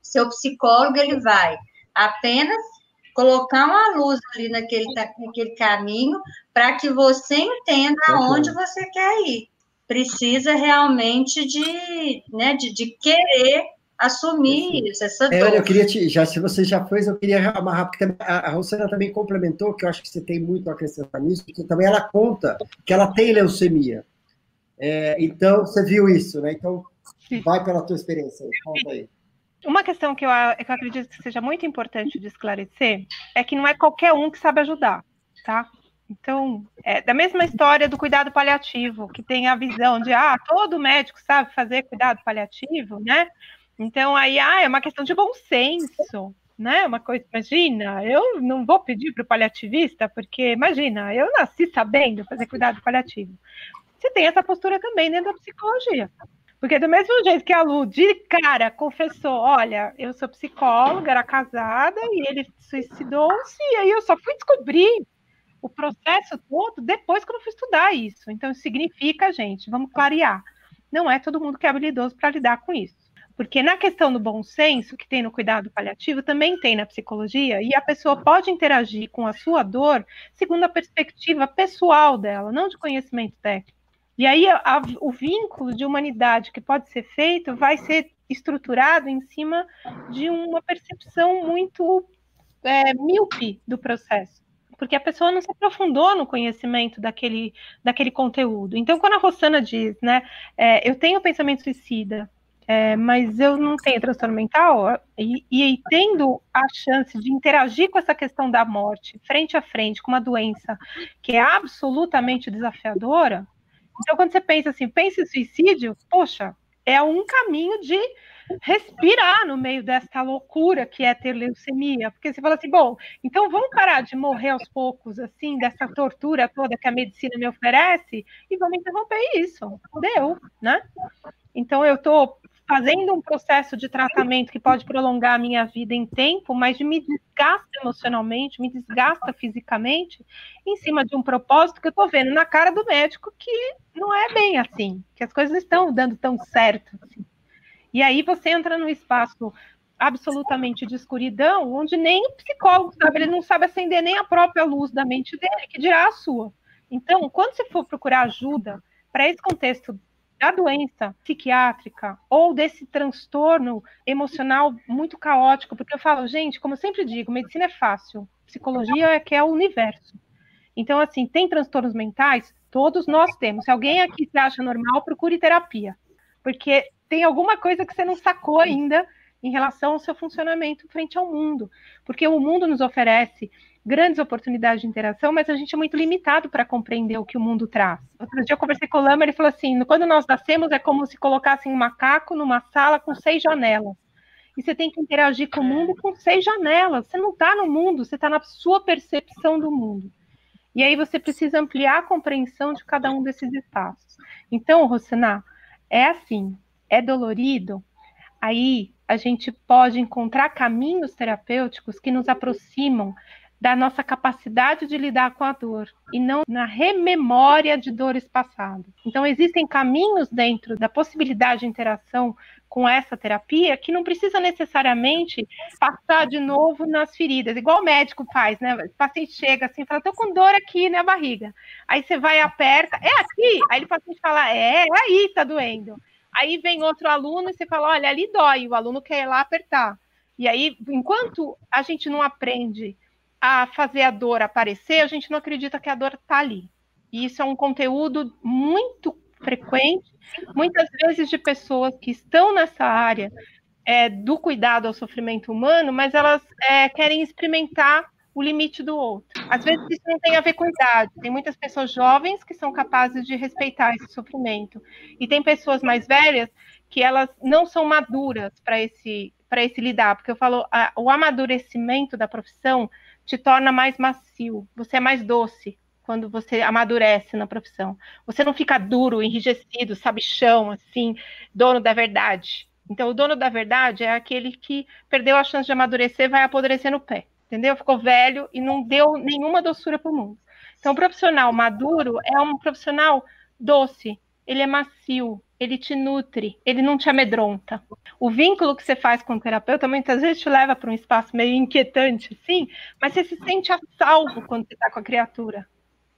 Seu psicólogo, ele vai apenas colocar uma luz ali naquele, naquele caminho para que você entenda aonde você quer ir precisa realmente de, né, de, de querer assumir isso, essa dor. É, eu queria te, já, se você já fez, eu queria amarrar, porque a, a Rosana também complementou, que eu acho que você tem muito a acrescentar nisso, que também ela conta que ela tem leucemia. É, então, você viu isso, né? Então, vai pela tua experiência, conta aí. Uma questão que eu, que eu acredito que seja muito importante de esclarecer é que não é qualquer um que sabe ajudar, tá? Então, é da mesma história do cuidado paliativo, que tem a visão de, ah, todo médico sabe fazer cuidado paliativo, né? Então, aí, ah, é uma questão de bom senso, né? Uma coisa, imagina, eu não vou pedir para o paliativista, porque, imagina, eu nasci sabendo fazer cuidado paliativo. Você tem essa postura também dentro da psicologia. Porque do mesmo jeito que a Lu, de cara, confessou, olha, eu sou psicóloga, era casada, e ele suicidou-se, e aí eu só fui descobrir o processo todo depois que eu fui estudar isso. Então, significa, gente, vamos clarear. Não é todo mundo que é habilidoso para lidar com isso. Porque na questão do bom senso, que tem no cuidado paliativo, também tem na psicologia, e a pessoa pode interagir com a sua dor segundo a perspectiva pessoal dela, não de conhecimento técnico. E aí a, o vínculo de humanidade que pode ser feito vai ser estruturado em cima de uma percepção muito é, míope do processo porque a pessoa não se aprofundou no conhecimento daquele, daquele conteúdo. Então, quando a Rossana diz, né, é, eu tenho pensamento suicida, é, mas eu não tenho transtorno mental, e, e, tendo a chance de interagir com essa questão da morte frente a frente com uma doença que é absolutamente desafiadora, Então, quando você pensa assim, pensa em suicídio, poxa, é um caminho de respirar no meio dessa loucura que é ter leucemia, porque você fala assim, bom, então vamos parar de morrer aos poucos, assim, dessa tortura toda que a medicina me oferece, e vamos interromper isso. Deu, né? Então eu estou fazendo um processo de tratamento que pode prolongar a minha vida em tempo, mas me desgasta emocionalmente, me desgasta fisicamente, em cima de um propósito que eu estou vendo na cara do médico que não é bem assim, que as coisas não estão dando tão certo. Assim. E aí você entra num espaço absolutamente de escuridão, onde nem o psicólogo sabe, ele não sabe acender nem a própria luz da mente dele, que dirá a sua. Então, quando você for procurar ajuda para esse contexto da doença psiquiátrica ou desse transtorno emocional muito caótico, porque eu falo, gente, como eu sempre digo, medicina é fácil, psicologia é que é o universo. Então, assim, tem transtornos mentais? Todos nós temos. Se alguém aqui se acha normal, procure terapia. Porque tem alguma coisa que você não sacou ainda em relação ao seu funcionamento frente ao mundo. Porque o mundo nos oferece grandes oportunidades de interação, mas a gente é muito limitado para compreender o que o mundo traz. Outro dia eu conversei com o Lama, ele falou assim: quando nós nascemos é como se colocassem um macaco numa sala com seis janelas. E você tem que interagir com o mundo com seis janelas. Você não está no mundo, você está na sua percepção do mundo. E aí você precisa ampliar a compreensão de cada um desses espaços. Então, Rosana, é assim: é dolorido, aí a gente pode encontrar caminhos terapêuticos que nos aproximam da nossa capacidade de lidar com a dor e não na rememória de dores passadas. Então, existem caminhos dentro da possibilidade de interação com essa terapia que não precisa necessariamente passar de novo nas feridas, igual o médico faz, né? O paciente chega assim, fala, tô com dor aqui na barriga. Aí você vai aperta, é aqui. Aí o paciente fala, é, é aí tá doendo. Aí vem outro aluno e você fala: olha, ali dói, o aluno quer ir lá apertar. E aí, enquanto a gente não aprende a fazer a dor aparecer, a gente não acredita que a dor está ali. E isso é um conteúdo muito frequente, muitas vezes de pessoas que estão nessa área é, do cuidado ao sofrimento humano, mas elas é, querem experimentar o limite do outro. Às vezes isso não tem a ver com idade. Tem muitas pessoas jovens que são capazes de respeitar esse sofrimento. E tem pessoas mais velhas que elas não são maduras para esse para esse lidar, porque eu falo, a, o amadurecimento da profissão te torna mais macio, você é mais doce quando você amadurece na profissão. Você não fica duro, enrijecido, sabichão, assim, dono da verdade. Então, o dono da verdade é aquele que perdeu a chance de amadurecer, vai apodrecer no pé entendeu? Ficou velho e não deu nenhuma doçura para o mundo. Então, o profissional maduro é um profissional doce, ele é macio, ele te nutre, ele não te amedronta. O vínculo que você faz com o terapeuta muitas vezes te leva para um espaço meio inquietante, sim, mas você se sente a salvo quando você está com a criatura.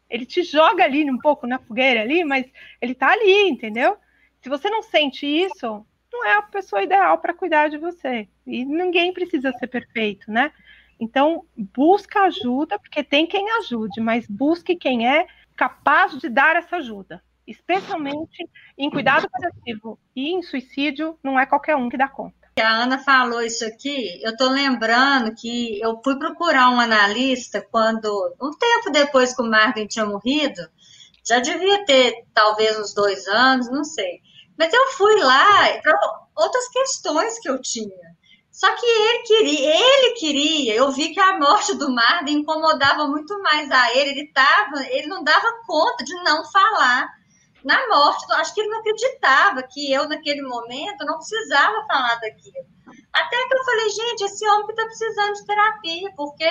Ele te joga ali um pouco na fogueira ali, mas ele está ali, entendeu? Se você não sente isso, não é a pessoa ideal para cuidar de você. E ninguém precisa ser perfeito, né? Então, busca ajuda, porque tem quem ajude, mas busque quem é capaz de dar essa ajuda. Especialmente em cuidado paliativo e em suicídio, não é qualquer um que dá conta. A Ana falou isso aqui, eu estou lembrando que eu fui procurar um analista quando, um tempo depois que o Marvin tinha morrido, já devia ter talvez uns dois anos, não sei. Mas eu fui lá para outras questões que eu tinha. Só que ele queria, ele queria, eu vi que a morte do Marden incomodava muito mais a ele, ele tava, ele não dava conta de não falar na morte, acho que ele não acreditava que eu naquele momento não precisava falar daquilo. Até que eu falei, gente, esse homem está precisando de terapia, porque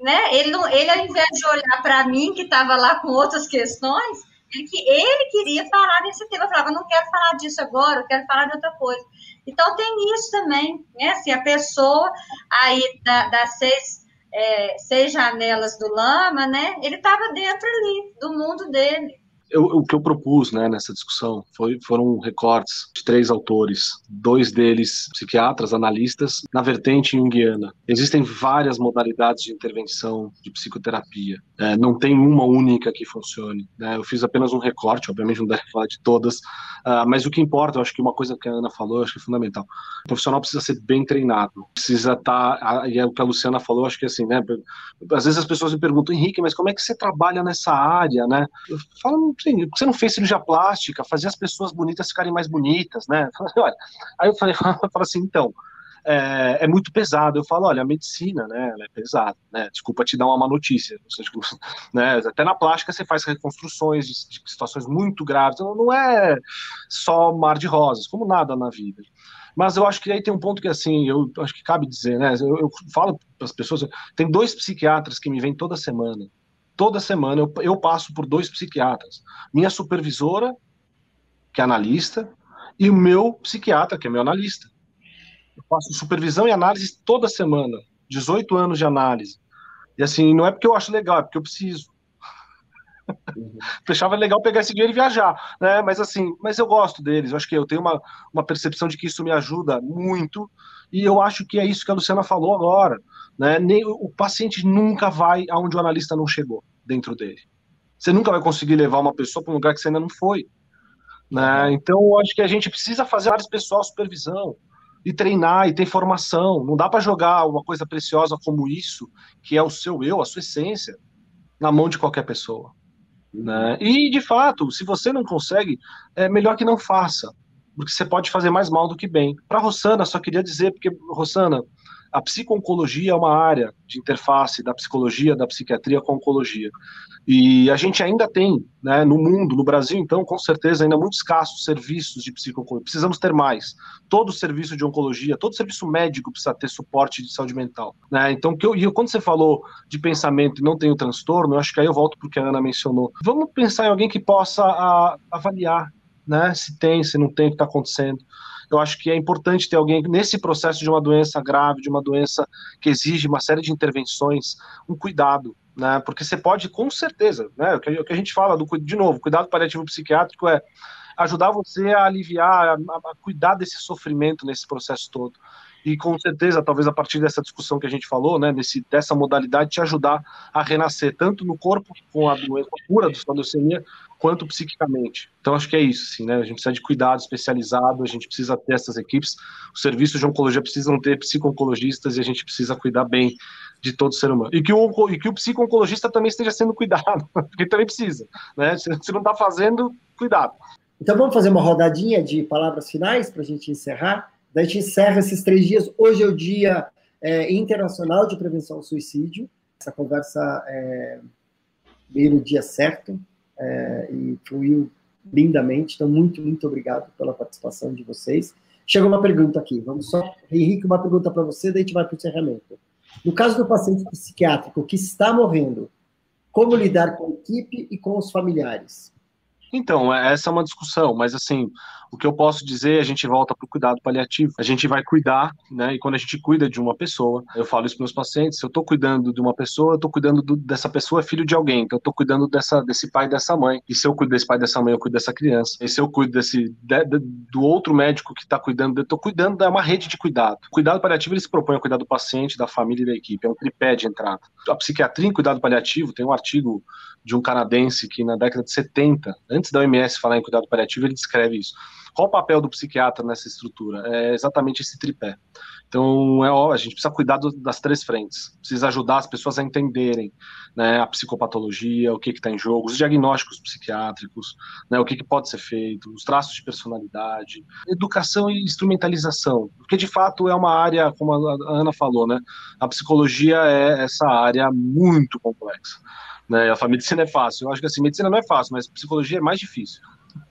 né, ele, não, ele ao invés de olhar para mim, que estava lá com outras questões, ele, ele queria falar desse tema. Eu falava, não quero falar disso agora, eu quero falar de outra coisa. Então, tem isso também, né? Se a pessoa aí da, das seis, é, seis janelas do Lama, né? Ele estava dentro ali, do mundo dele eu, o que eu propus né, nessa discussão foi, foram recortes de três autores, dois deles psiquiatras, analistas, na vertente junguiana. Existem várias modalidades de intervenção de psicoterapia. É, não tem uma única que funcione. Né? Eu fiz apenas um recorte, obviamente não deve falar de todas, uh, mas o que importa, eu acho que uma coisa que a Ana falou, acho que é fundamental. O profissional precisa ser bem treinado, precisa estar, tá, e é o que a Luciana falou, acho que assim, né? Às vezes as pessoas me perguntam, Henrique, mas como é que você trabalha nessa área, né? Eu falo, sim, você não fez cirurgia plástica, fazer as pessoas bonitas ficarem mais bonitas, né? Olha, aí eu falei, falei assim, então, é, é, muito pesado. Eu falo, olha, a medicina, né, é pesada, né? Desculpa te dar uma má notícia. né, até na plástica você faz reconstruções de, de situações muito graves. Não, não é só mar de rosas, como nada na vida. Mas eu acho que aí tem um ponto que, assim, eu acho que cabe dizer, né? Eu, eu falo para as pessoas, tem dois psiquiatras que me vêm toda semana. Toda semana eu, eu passo por dois psiquiatras. Minha supervisora, que é analista, e o meu psiquiatra, que é meu analista. Eu faço supervisão e análise toda semana. 18 anos de análise. E assim, não é porque eu acho legal, é porque eu preciso. Uhum. Fechava legal pegar esse dinheiro e viajar, né? Mas assim, mas eu gosto deles. Eu acho que eu tenho uma, uma percepção de que isso me ajuda muito. E eu acho que é isso que a Luciana falou agora, né? Nem, o paciente nunca vai aonde o analista não chegou dentro dele. Você nunca vai conseguir levar uma pessoa para um lugar que você ainda não foi. Né? Uhum. Então, eu acho que a gente precisa fazer áreas pessoal supervisão e treinar e ter formação. Não dá para jogar uma coisa preciosa como isso, que é o seu eu, a sua essência, na mão de qualquer pessoa. Né? E, de fato, se você não consegue, é melhor que não faça, porque você pode fazer mais mal do que bem. Para Rossana, só queria dizer, porque, Rossana, a psico-oncologia é uma área de interface da psicologia, da psiquiatria com a oncologia. E a gente ainda tem, né, no mundo, no Brasil, então, com certeza, ainda muito escassos serviços de psico-oncologia. Precisamos ter mais. Todo serviço de oncologia, todo serviço médico precisa ter suporte de saúde mental. Né? Então, que eu, quando você falou de pensamento e não tem o transtorno, eu acho que aí eu volto para o que a Ana mencionou. Vamos pensar em alguém que possa a, avaliar né, se tem, se não tem, o que está acontecendo eu acho que é importante ter alguém nesse processo de uma doença grave, de uma doença que exige uma série de intervenções, um cuidado, né? Porque você pode, com certeza, né? O que, a gente fala do de novo, cuidado paliativo psiquiátrico é ajudar você a aliviar, a, a cuidar desse sofrimento nesse processo todo e com certeza, talvez a partir dessa discussão que a gente falou, né, desse, dessa modalidade, te ajudar a renascer, tanto no corpo, com a doença a cura da leucemia, quanto psiquicamente. Então, acho que é isso, sim, né, a gente precisa de cuidado especializado, a gente precisa ter essas equipes, os serviços de oncologia precisam ter psico-oncologistas e a gente precisa cuidar bem de todo ser humano. E que o, e que o psico-oncologista também esteja sendo cuidado, porque também precisa, né, se, não está fazendo, cuidado. Então, vamos fazer uma rodadinha de palavras finais para a gente encerrar? Daí a gente encerra esses três dias. Hoje é o Dia é, Internacional de Prevenção ao Suicídio. Essa conversa é, veio no dia certo é, e fluiu lindamente. Então, muito, muito obrigado pela participação de vocês. Chegou uma pergunta aqui. Vamos só, Henrique, uma pergunta para você, daí a gente vai para o encerramento. No caso do paciente psiquiátrico que está morrendo, como lidar com a equipe e com os familiares? Então, é, essa é uma discussão, mas assim, o que eu posso dizer, a gente volta para o cuidado paliativo. A gente vai cuidar, né? E quando a gente cuida de uma pessoa, eu falo isso para meus pacientes, se eu estou cuidando de uma pessoa, eu estou cuidando do, dessa pessoa é filho de alguém, então eu estou cuidando dessa, desse pai dessa mãe. E se eu cuido desse pai dessa mãe, eu cuido dessa criança. E se eu cuido desse, de, de, do outro médico que está cuidando, eu estou cuidando, é uma rede de cuidado. O cuidado paliativo, ele se propõe a cuidar do paciente, da família e da equipe, é um tripé de entrada. A psiquiatria em cuidado paliativo, tem um artigo de um canadense que na década de 70, antes da OMS falar em cuidado paliativo, ele descreve isso. Qual o papel do psiquiatra nessa estrutura? É exatamente esse tripé. Então, é a gente precisa cuidar do, das três frentes, precisa ajudar as pessoas a entenderem né, a psicopatologia, o que está em jogo, os diagnósticos psiquiátricos, né, o que, que, pode ser feito, os traços de personalidade, educação e instrumentalização, porque de fato é uma área, como a Ana falou, né, a psicologia é essa área muito complexa. Né? A medicina é fácil. Eu acho que assim, medicina não é fácil, mas psicologia é mais difícil.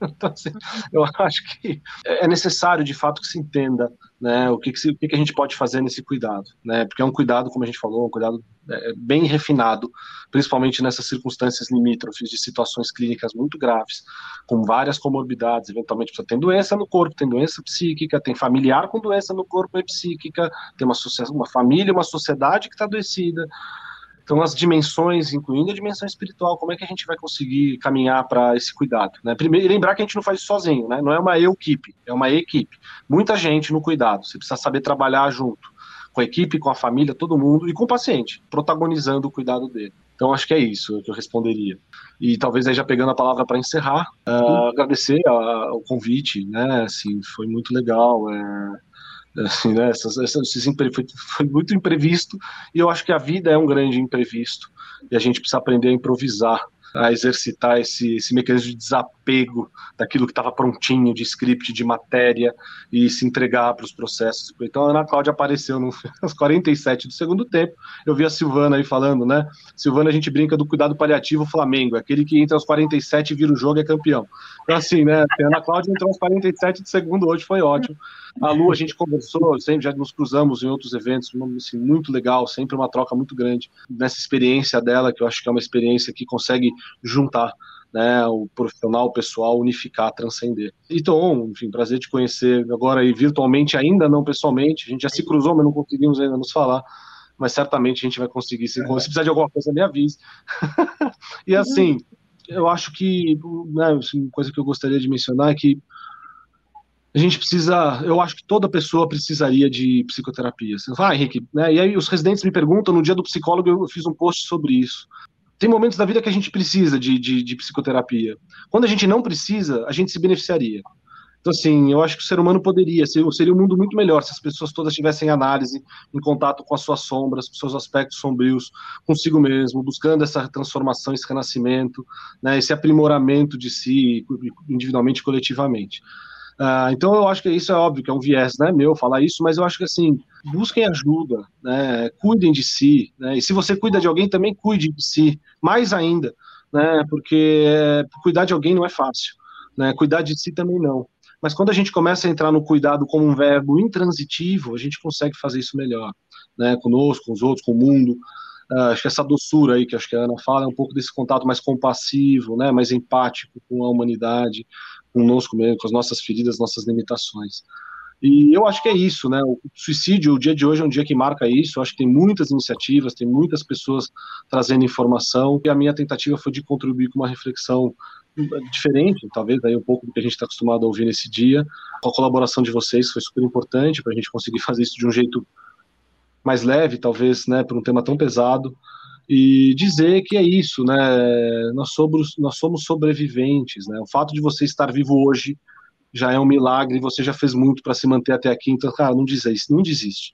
Então, assim, eu acho que é necessário, de fato, que se entenda né, o, que, que, se, o que, que, a gente pode fazer nesse cuidado. Né, porque é um cuidado, como a gente falou, um cuidado é, bem refinado, principalmente nessas circunstâncias limítrofes de situações clínicas muito graves, com várias comorbidades. Eventualmente, precisa tem doença no corpo, tem doença psíquica, tem familiar com doença no corpo e psíquica, tem uma, uma família, uma sociedade que está adoecida. Então, as dimensões, incluindo a dimensão espiritual, como é que a gente vai conseguir caminhar para esse cuidado? Né? Primeiro, lembrar que a gente não faz isso sozinho, né? não é uma eu-equipe, é uma equipe. Muita gente no cuidado, você precisa saber trabalhar junto, com a equipe, com a família, todo mundo, e com o paciente, protagonizando o cuidado dele. Então, acho que é isso que eu responderia. E talvez aí já pegando a palavra para encerrar, uh, agradecer uh, o convite, né? Assim, foi muito legal. Uh, assim, né? Essas, essas, foi, foi muito imprevisto e eu acho que a vida é um grande imprevisto e a gente precisa aprender a improvisar a exercitar esse, esse mecanismo de desapego daquilo que estava prontinho, de script, de matéria, e se entregar para os processos. Então a Ana Cláudia apareceu nos 47 do segundo tempo. Eu vi a Silvana aí falando, né? Silvana, a gente brinca do cuidado paliativo Flamengo, aquele que entra aos 47 vira o jogo é campeão. Então, assim, né? A Ana Cláudia entrou aos 47 do segundo hoje, foi ótimo. A Lu, a gente conversou, sempre já nos cruzamos em outros eventos, assim, muito legal, sempre uma troca muito grande nessa experiência dela, que eu acho que é uma experiência que consegue juntar né, o profissional, o pessoal, unificar, transcender. Então, enfim, prazer te conhecer agora aí virtualmente, ainda não pessoalmente, a gente já se cruzou, mas não conseguimos ainda nos falar, mas certamente a gente vai conseguir, se, se precisar de alguma coisa, me avise. e assim, eu acho que, né, assim, uma coisa que eu gostaria de mencionar é que a gente precisa, eu acho que toda pessoa precisaria de psicoterapia. Você fala, ah, Henrique, né? E aí os residentes me perguntam, no dia do psicólogo eu fiz um post sobre isso. Tem momentos da vida que a gente precisa de, de, de psicoterapia. Quando a gente não precisa, a gente se beneficiaria. Então, assim, eu acho que o ser humano poderia, ser, seria um mundo muito melhor se as pessoas todas tivessem análise, em contato com as suas sombras, com seus aspectos sombrios, consigo mesmo, buscando essa transformação, esse renascimento, né, esse aprimoramento de si, individualmente e coletivamente. Uh, então eu acho que isso é óbvio que é um viés né, meu falar isso, mas eu acho que assim, busquem ajuda, né, cuidem de si, né, e se você cuida de alguém, também cuide de si, mais ainda, né, porque é, cuidar de alguém não é fácil, né, cuidar de si também não. Mas quando a gente começa a entrar no cuidado como um verbo intransitivo, a gente consegue fazer isso melhor, né, conosco, com os outros, com o mundo. Uh, acho que essa doçura aí que acho que a Ana fala é um pouco desse contato mais compassivo, né, mais empático com a humanidade, conosco mesmo, com as nossas feridas, nossas limitações. E eu acho que é isso, né? O suicídio, o dia de hoje é um dia que marca isso. Eu acho que tem muitas iniciativas, tem muitas pessoas trazendo informação. E a minha tentativa foi de contribuir com uma reflexão diferente, talvez aí um pouco do que a gente está acostumado a ouvir nesse dia. A colaboração de vocês foi super importante para a gente conseguir fazer isso de um jeito mais leve, talvez, né, por um tema tão pesado e dizer que é isso, né? Nós somos, nós somos sobreviventes, né? O fato de você estar vivo hoje já é um milagre, você já fez muito para se manter até aqui, então, cara, não desiste, não desiste.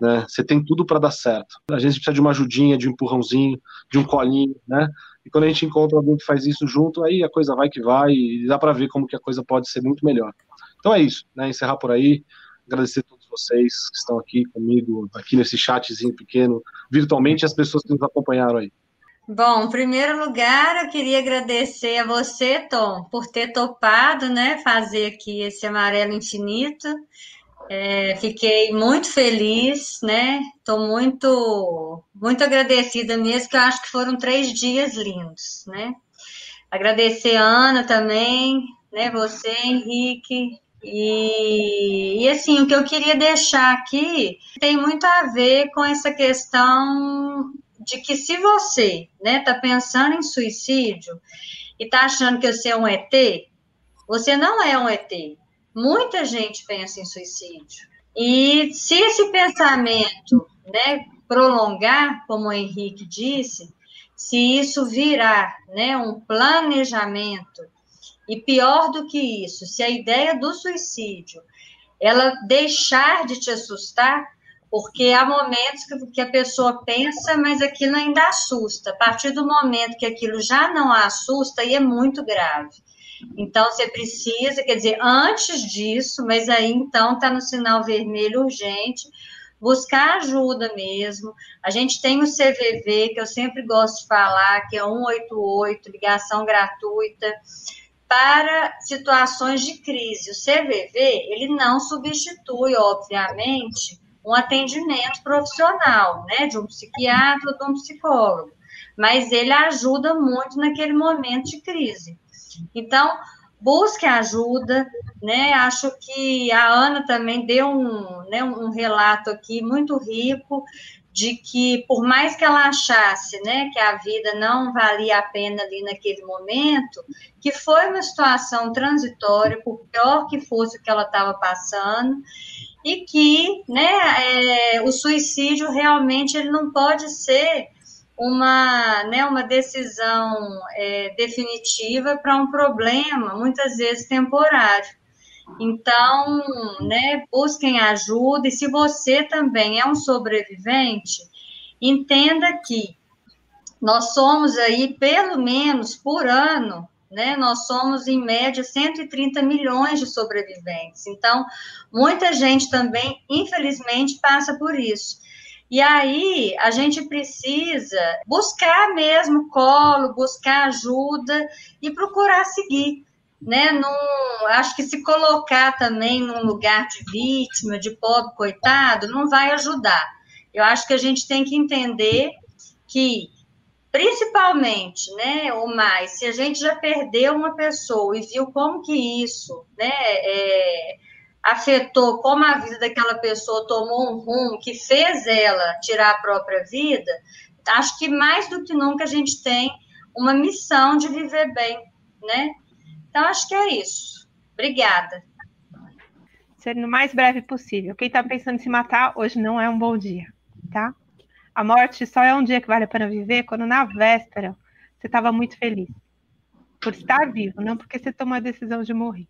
Né? Você tem tudo para dar certo. A gente precisa de uma ajudinha, de um empurrãozinho, de um colinho, né? E quando a gente encontra alguém que faz isso junto, aí a coisa vai que vai e dá para ver como que a coisa pode ser muito melhor. Então é isso, né? Encerrar por aí, agradecer a vocês que estão aqui comigo, aqui nesse chatzinho pequeno, virtualmente, as pessoas que nos acompanharam aí. Bom, em primeiro lugar, eu queria agradecer a você, Tom, por ter topado, né, fazer aqui esse amarelo infinito. É, fiquei muito feliz, né? Estou muito, muito agradecida mesmo, que eu acho que foram três dias lindos, né? Agradecer a Ana também, né? Você, Henrique, e, e, assim, o que eu queria deixar aqui tem muito a ver com essa questão de que se você né, tá pensando em suicídio e tá achando que você é um ET, você não é um ET. Muita gente pensa em suicídio. E se esse pensamento né, prolongar, como o Henrique disse, se isso virar né, um planejamento e pior do que isso, se a ideia do suicídio ela deixar de te assustar, porque há momentos que, a pessoa pensa, mas aquilo ainda assusta. A partir do momento que aquilo já não a assusta, aí é muito grave. Então, você precisa, quer dizer, antes disso, mas aí então está no sinal vermelho urgente, buscar ajuda mesmo. A gente tem o CVV, que eu sempre gosto de falar, que é 188, ligação gratuita para situações de crise. O CVV, ele não substitui, obviamente, um atendimento profissional, né, de um psiquiatra ou de um psicólogo, mas ele ajuda muito naquele momento de crise. Então, busque ajuda, né? Acho que a Ana também deu um, né, um relato aqui muito rico de que por mais que ela achasse, né, que a vida não valia a pena ali naquele momento, que foi uma situação transitória, por pior que fosse o que ela estava passando, e que, né, é, o suicídio realmente ele não pode ser uma, né, uma decisão é, definitiva para um problema, muitas vezes temporário. Então, né, busquem ajuda e se você também é um sobrevivente, entenda que nós somos aí, pelo menos por ano, né? Nós somos, em média, 130 milhões de sobreviventes. Então, muita gente também, infelizmente, passa por isso. E aí, a gente precisa buscar mesmo colo, buscar ajuda e procurar seguir. Né, não, acho que se colocar também num lugar de vítima, de pobre coitado, não vai ajudar. Eu acho que a gente tem que entender que principalmente, né, ou mais, se a gente já perdeu uma pessoa e viu como que isso, né, é, afetou, como a vida daquela pessoa tomou um rumo que fez ela tirar a própria vida, acho que mais do que nunca a gente tem uma missão de viver bem, né? Então, acho que é isso. Obrigada. Sendo o mais breve possível. Quem está pensando em se matar, hoje não é um bom dia, tá? A morte só é um dia que vale a pena viver quando na véspera você estava muito feliz por estar vivo, não porque você tomou a decisão de morrer.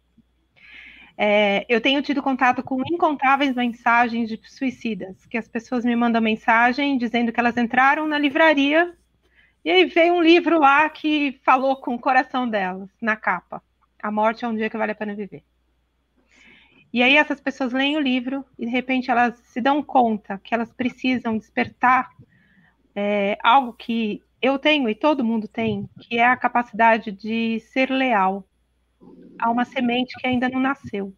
É, eu tenho tido contato com incontáveis mensagens de suicidas, que as pessoas me mandam mensagem dizendo que elas entraram na livraria e aí veio um livro lá que falou com o coração delas, na capa. A morte é um dia que vale a pena viver. E aí essas pessoas leem o livro e de repente elas se dão conta que elas precisam despertar é, algo que eu tenho e todo mundo tem, que é a capacidade de ser leal a uma semente que ainda não nasceu.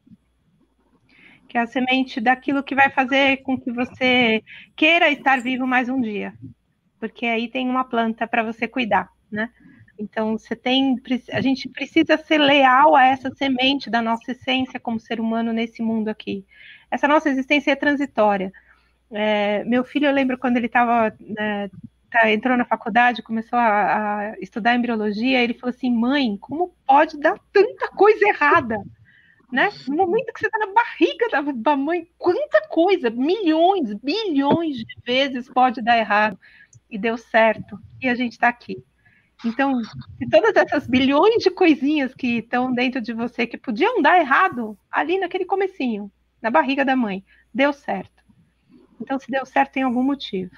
Que é a semente daquilo que vai fazer com que você queira estar vivo mais um dia. Porque aí tem uma planta para você cuidar, né? Então, você tem, a gente precisa ser leal a essa semente da nossa essência como ser humano nesse mundo aqui. Essa nossa existência é transitória. É, meu filho, eu lembro quando ele estava né, tá, entrou na faculdade, começou a, a, estudar embriologia, ele falou assim: mãe, como pode dar tanta coisa errada? Né? No momento que você está na barriga da, da mãe, quanta coisa, milhões, bilhões de vezes pode dar errado. E deu certo. E a gente está aqui. Então, todas essas bilhões de coisinhas que estão dentro de você que podiam dar errado ali naquele comecinho, na barriga da mãe, deu certo. Então, se deu certo, tem algum motivo.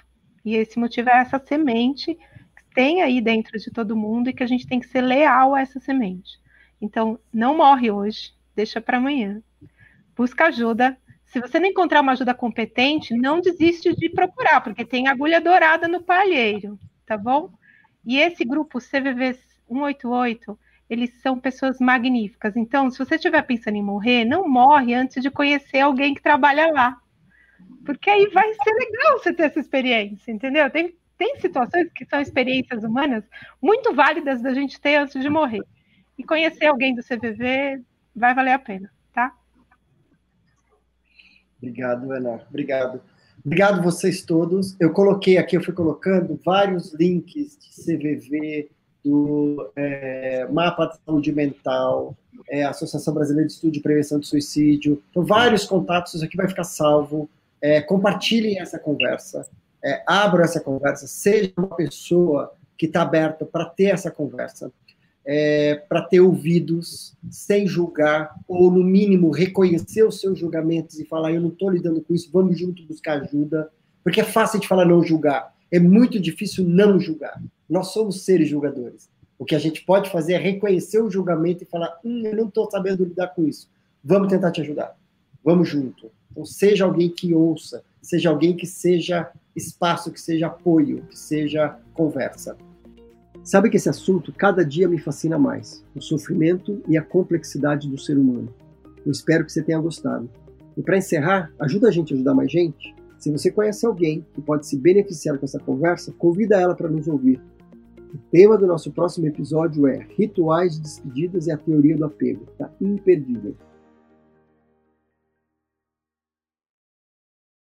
E esse motivo é essa semente que tem aí dentro de todo mundo e que a gente tem que ser leal a essa semente. Então, não morre hoje, deixa para amanhã. Busca ajuda. Se você não encontrar uma ajuda competente, não desiste de procurar, porque tem agulha dourada no palheiro, tá bom? E esse grupo CVV 188, eles são pessoas magníficas. Então, se você estiver pensando em morrer, não morre antes de conhecer alguém que trabalha lá. Porque aí vai ser legal você ter essa experiência, entendeu? Tem, tem situações que são experiências humanas muito válidas da gente ter antes de morrer. E conhecer alguém do CVV vai valer a pena, tá? Obrigado, Ana. Obrigado. Obrigado vocês todos. Eu coloquei aqui, eu fui colocando vários links de CVV, do é, Mapa de Saúde Mental, é, Associação Brasileira de Estudo de Prevenção de Suicídio. Então, vários contatos, isso aqui vai ficar salvo. É, compartilhem essa conversa, é, abram essa conversa, seja uma pessoa que está aberta para ter essa conversa é, para ter ouvidos sem julgar, ou no mínimo reconhecer os seus julgamentos e falar: eu não estou lidando com isso, vamos junto buscar ajuda. Porque é fácil de falar não julgar, é muito difícil não julgar. Nós somos seres julgadores. O que a gente pode fazer é reconhecer o julgamento e falar: hum, eu não estou sabendo lidar com isso, vamos tentar te ajudar, vamos junto. Então, seja alguém que ouça, seja alguém que seja espaço, que seja apoio, que seja conversa. Sabe que esse assunto cada dia me fascina mais: o sofrimento e a complexidade do ser humano. Eu espero que você tenha gostado. E para encerrar, ajuda a gente a ajudar mais gente. Se você conhece alguém que pode se beneficiar com essa conversa, convida ela para nos ouvir. O tema do nosso próximo episódio é Rituais de Despedidas e a Teoria do Apego. Está imperdível.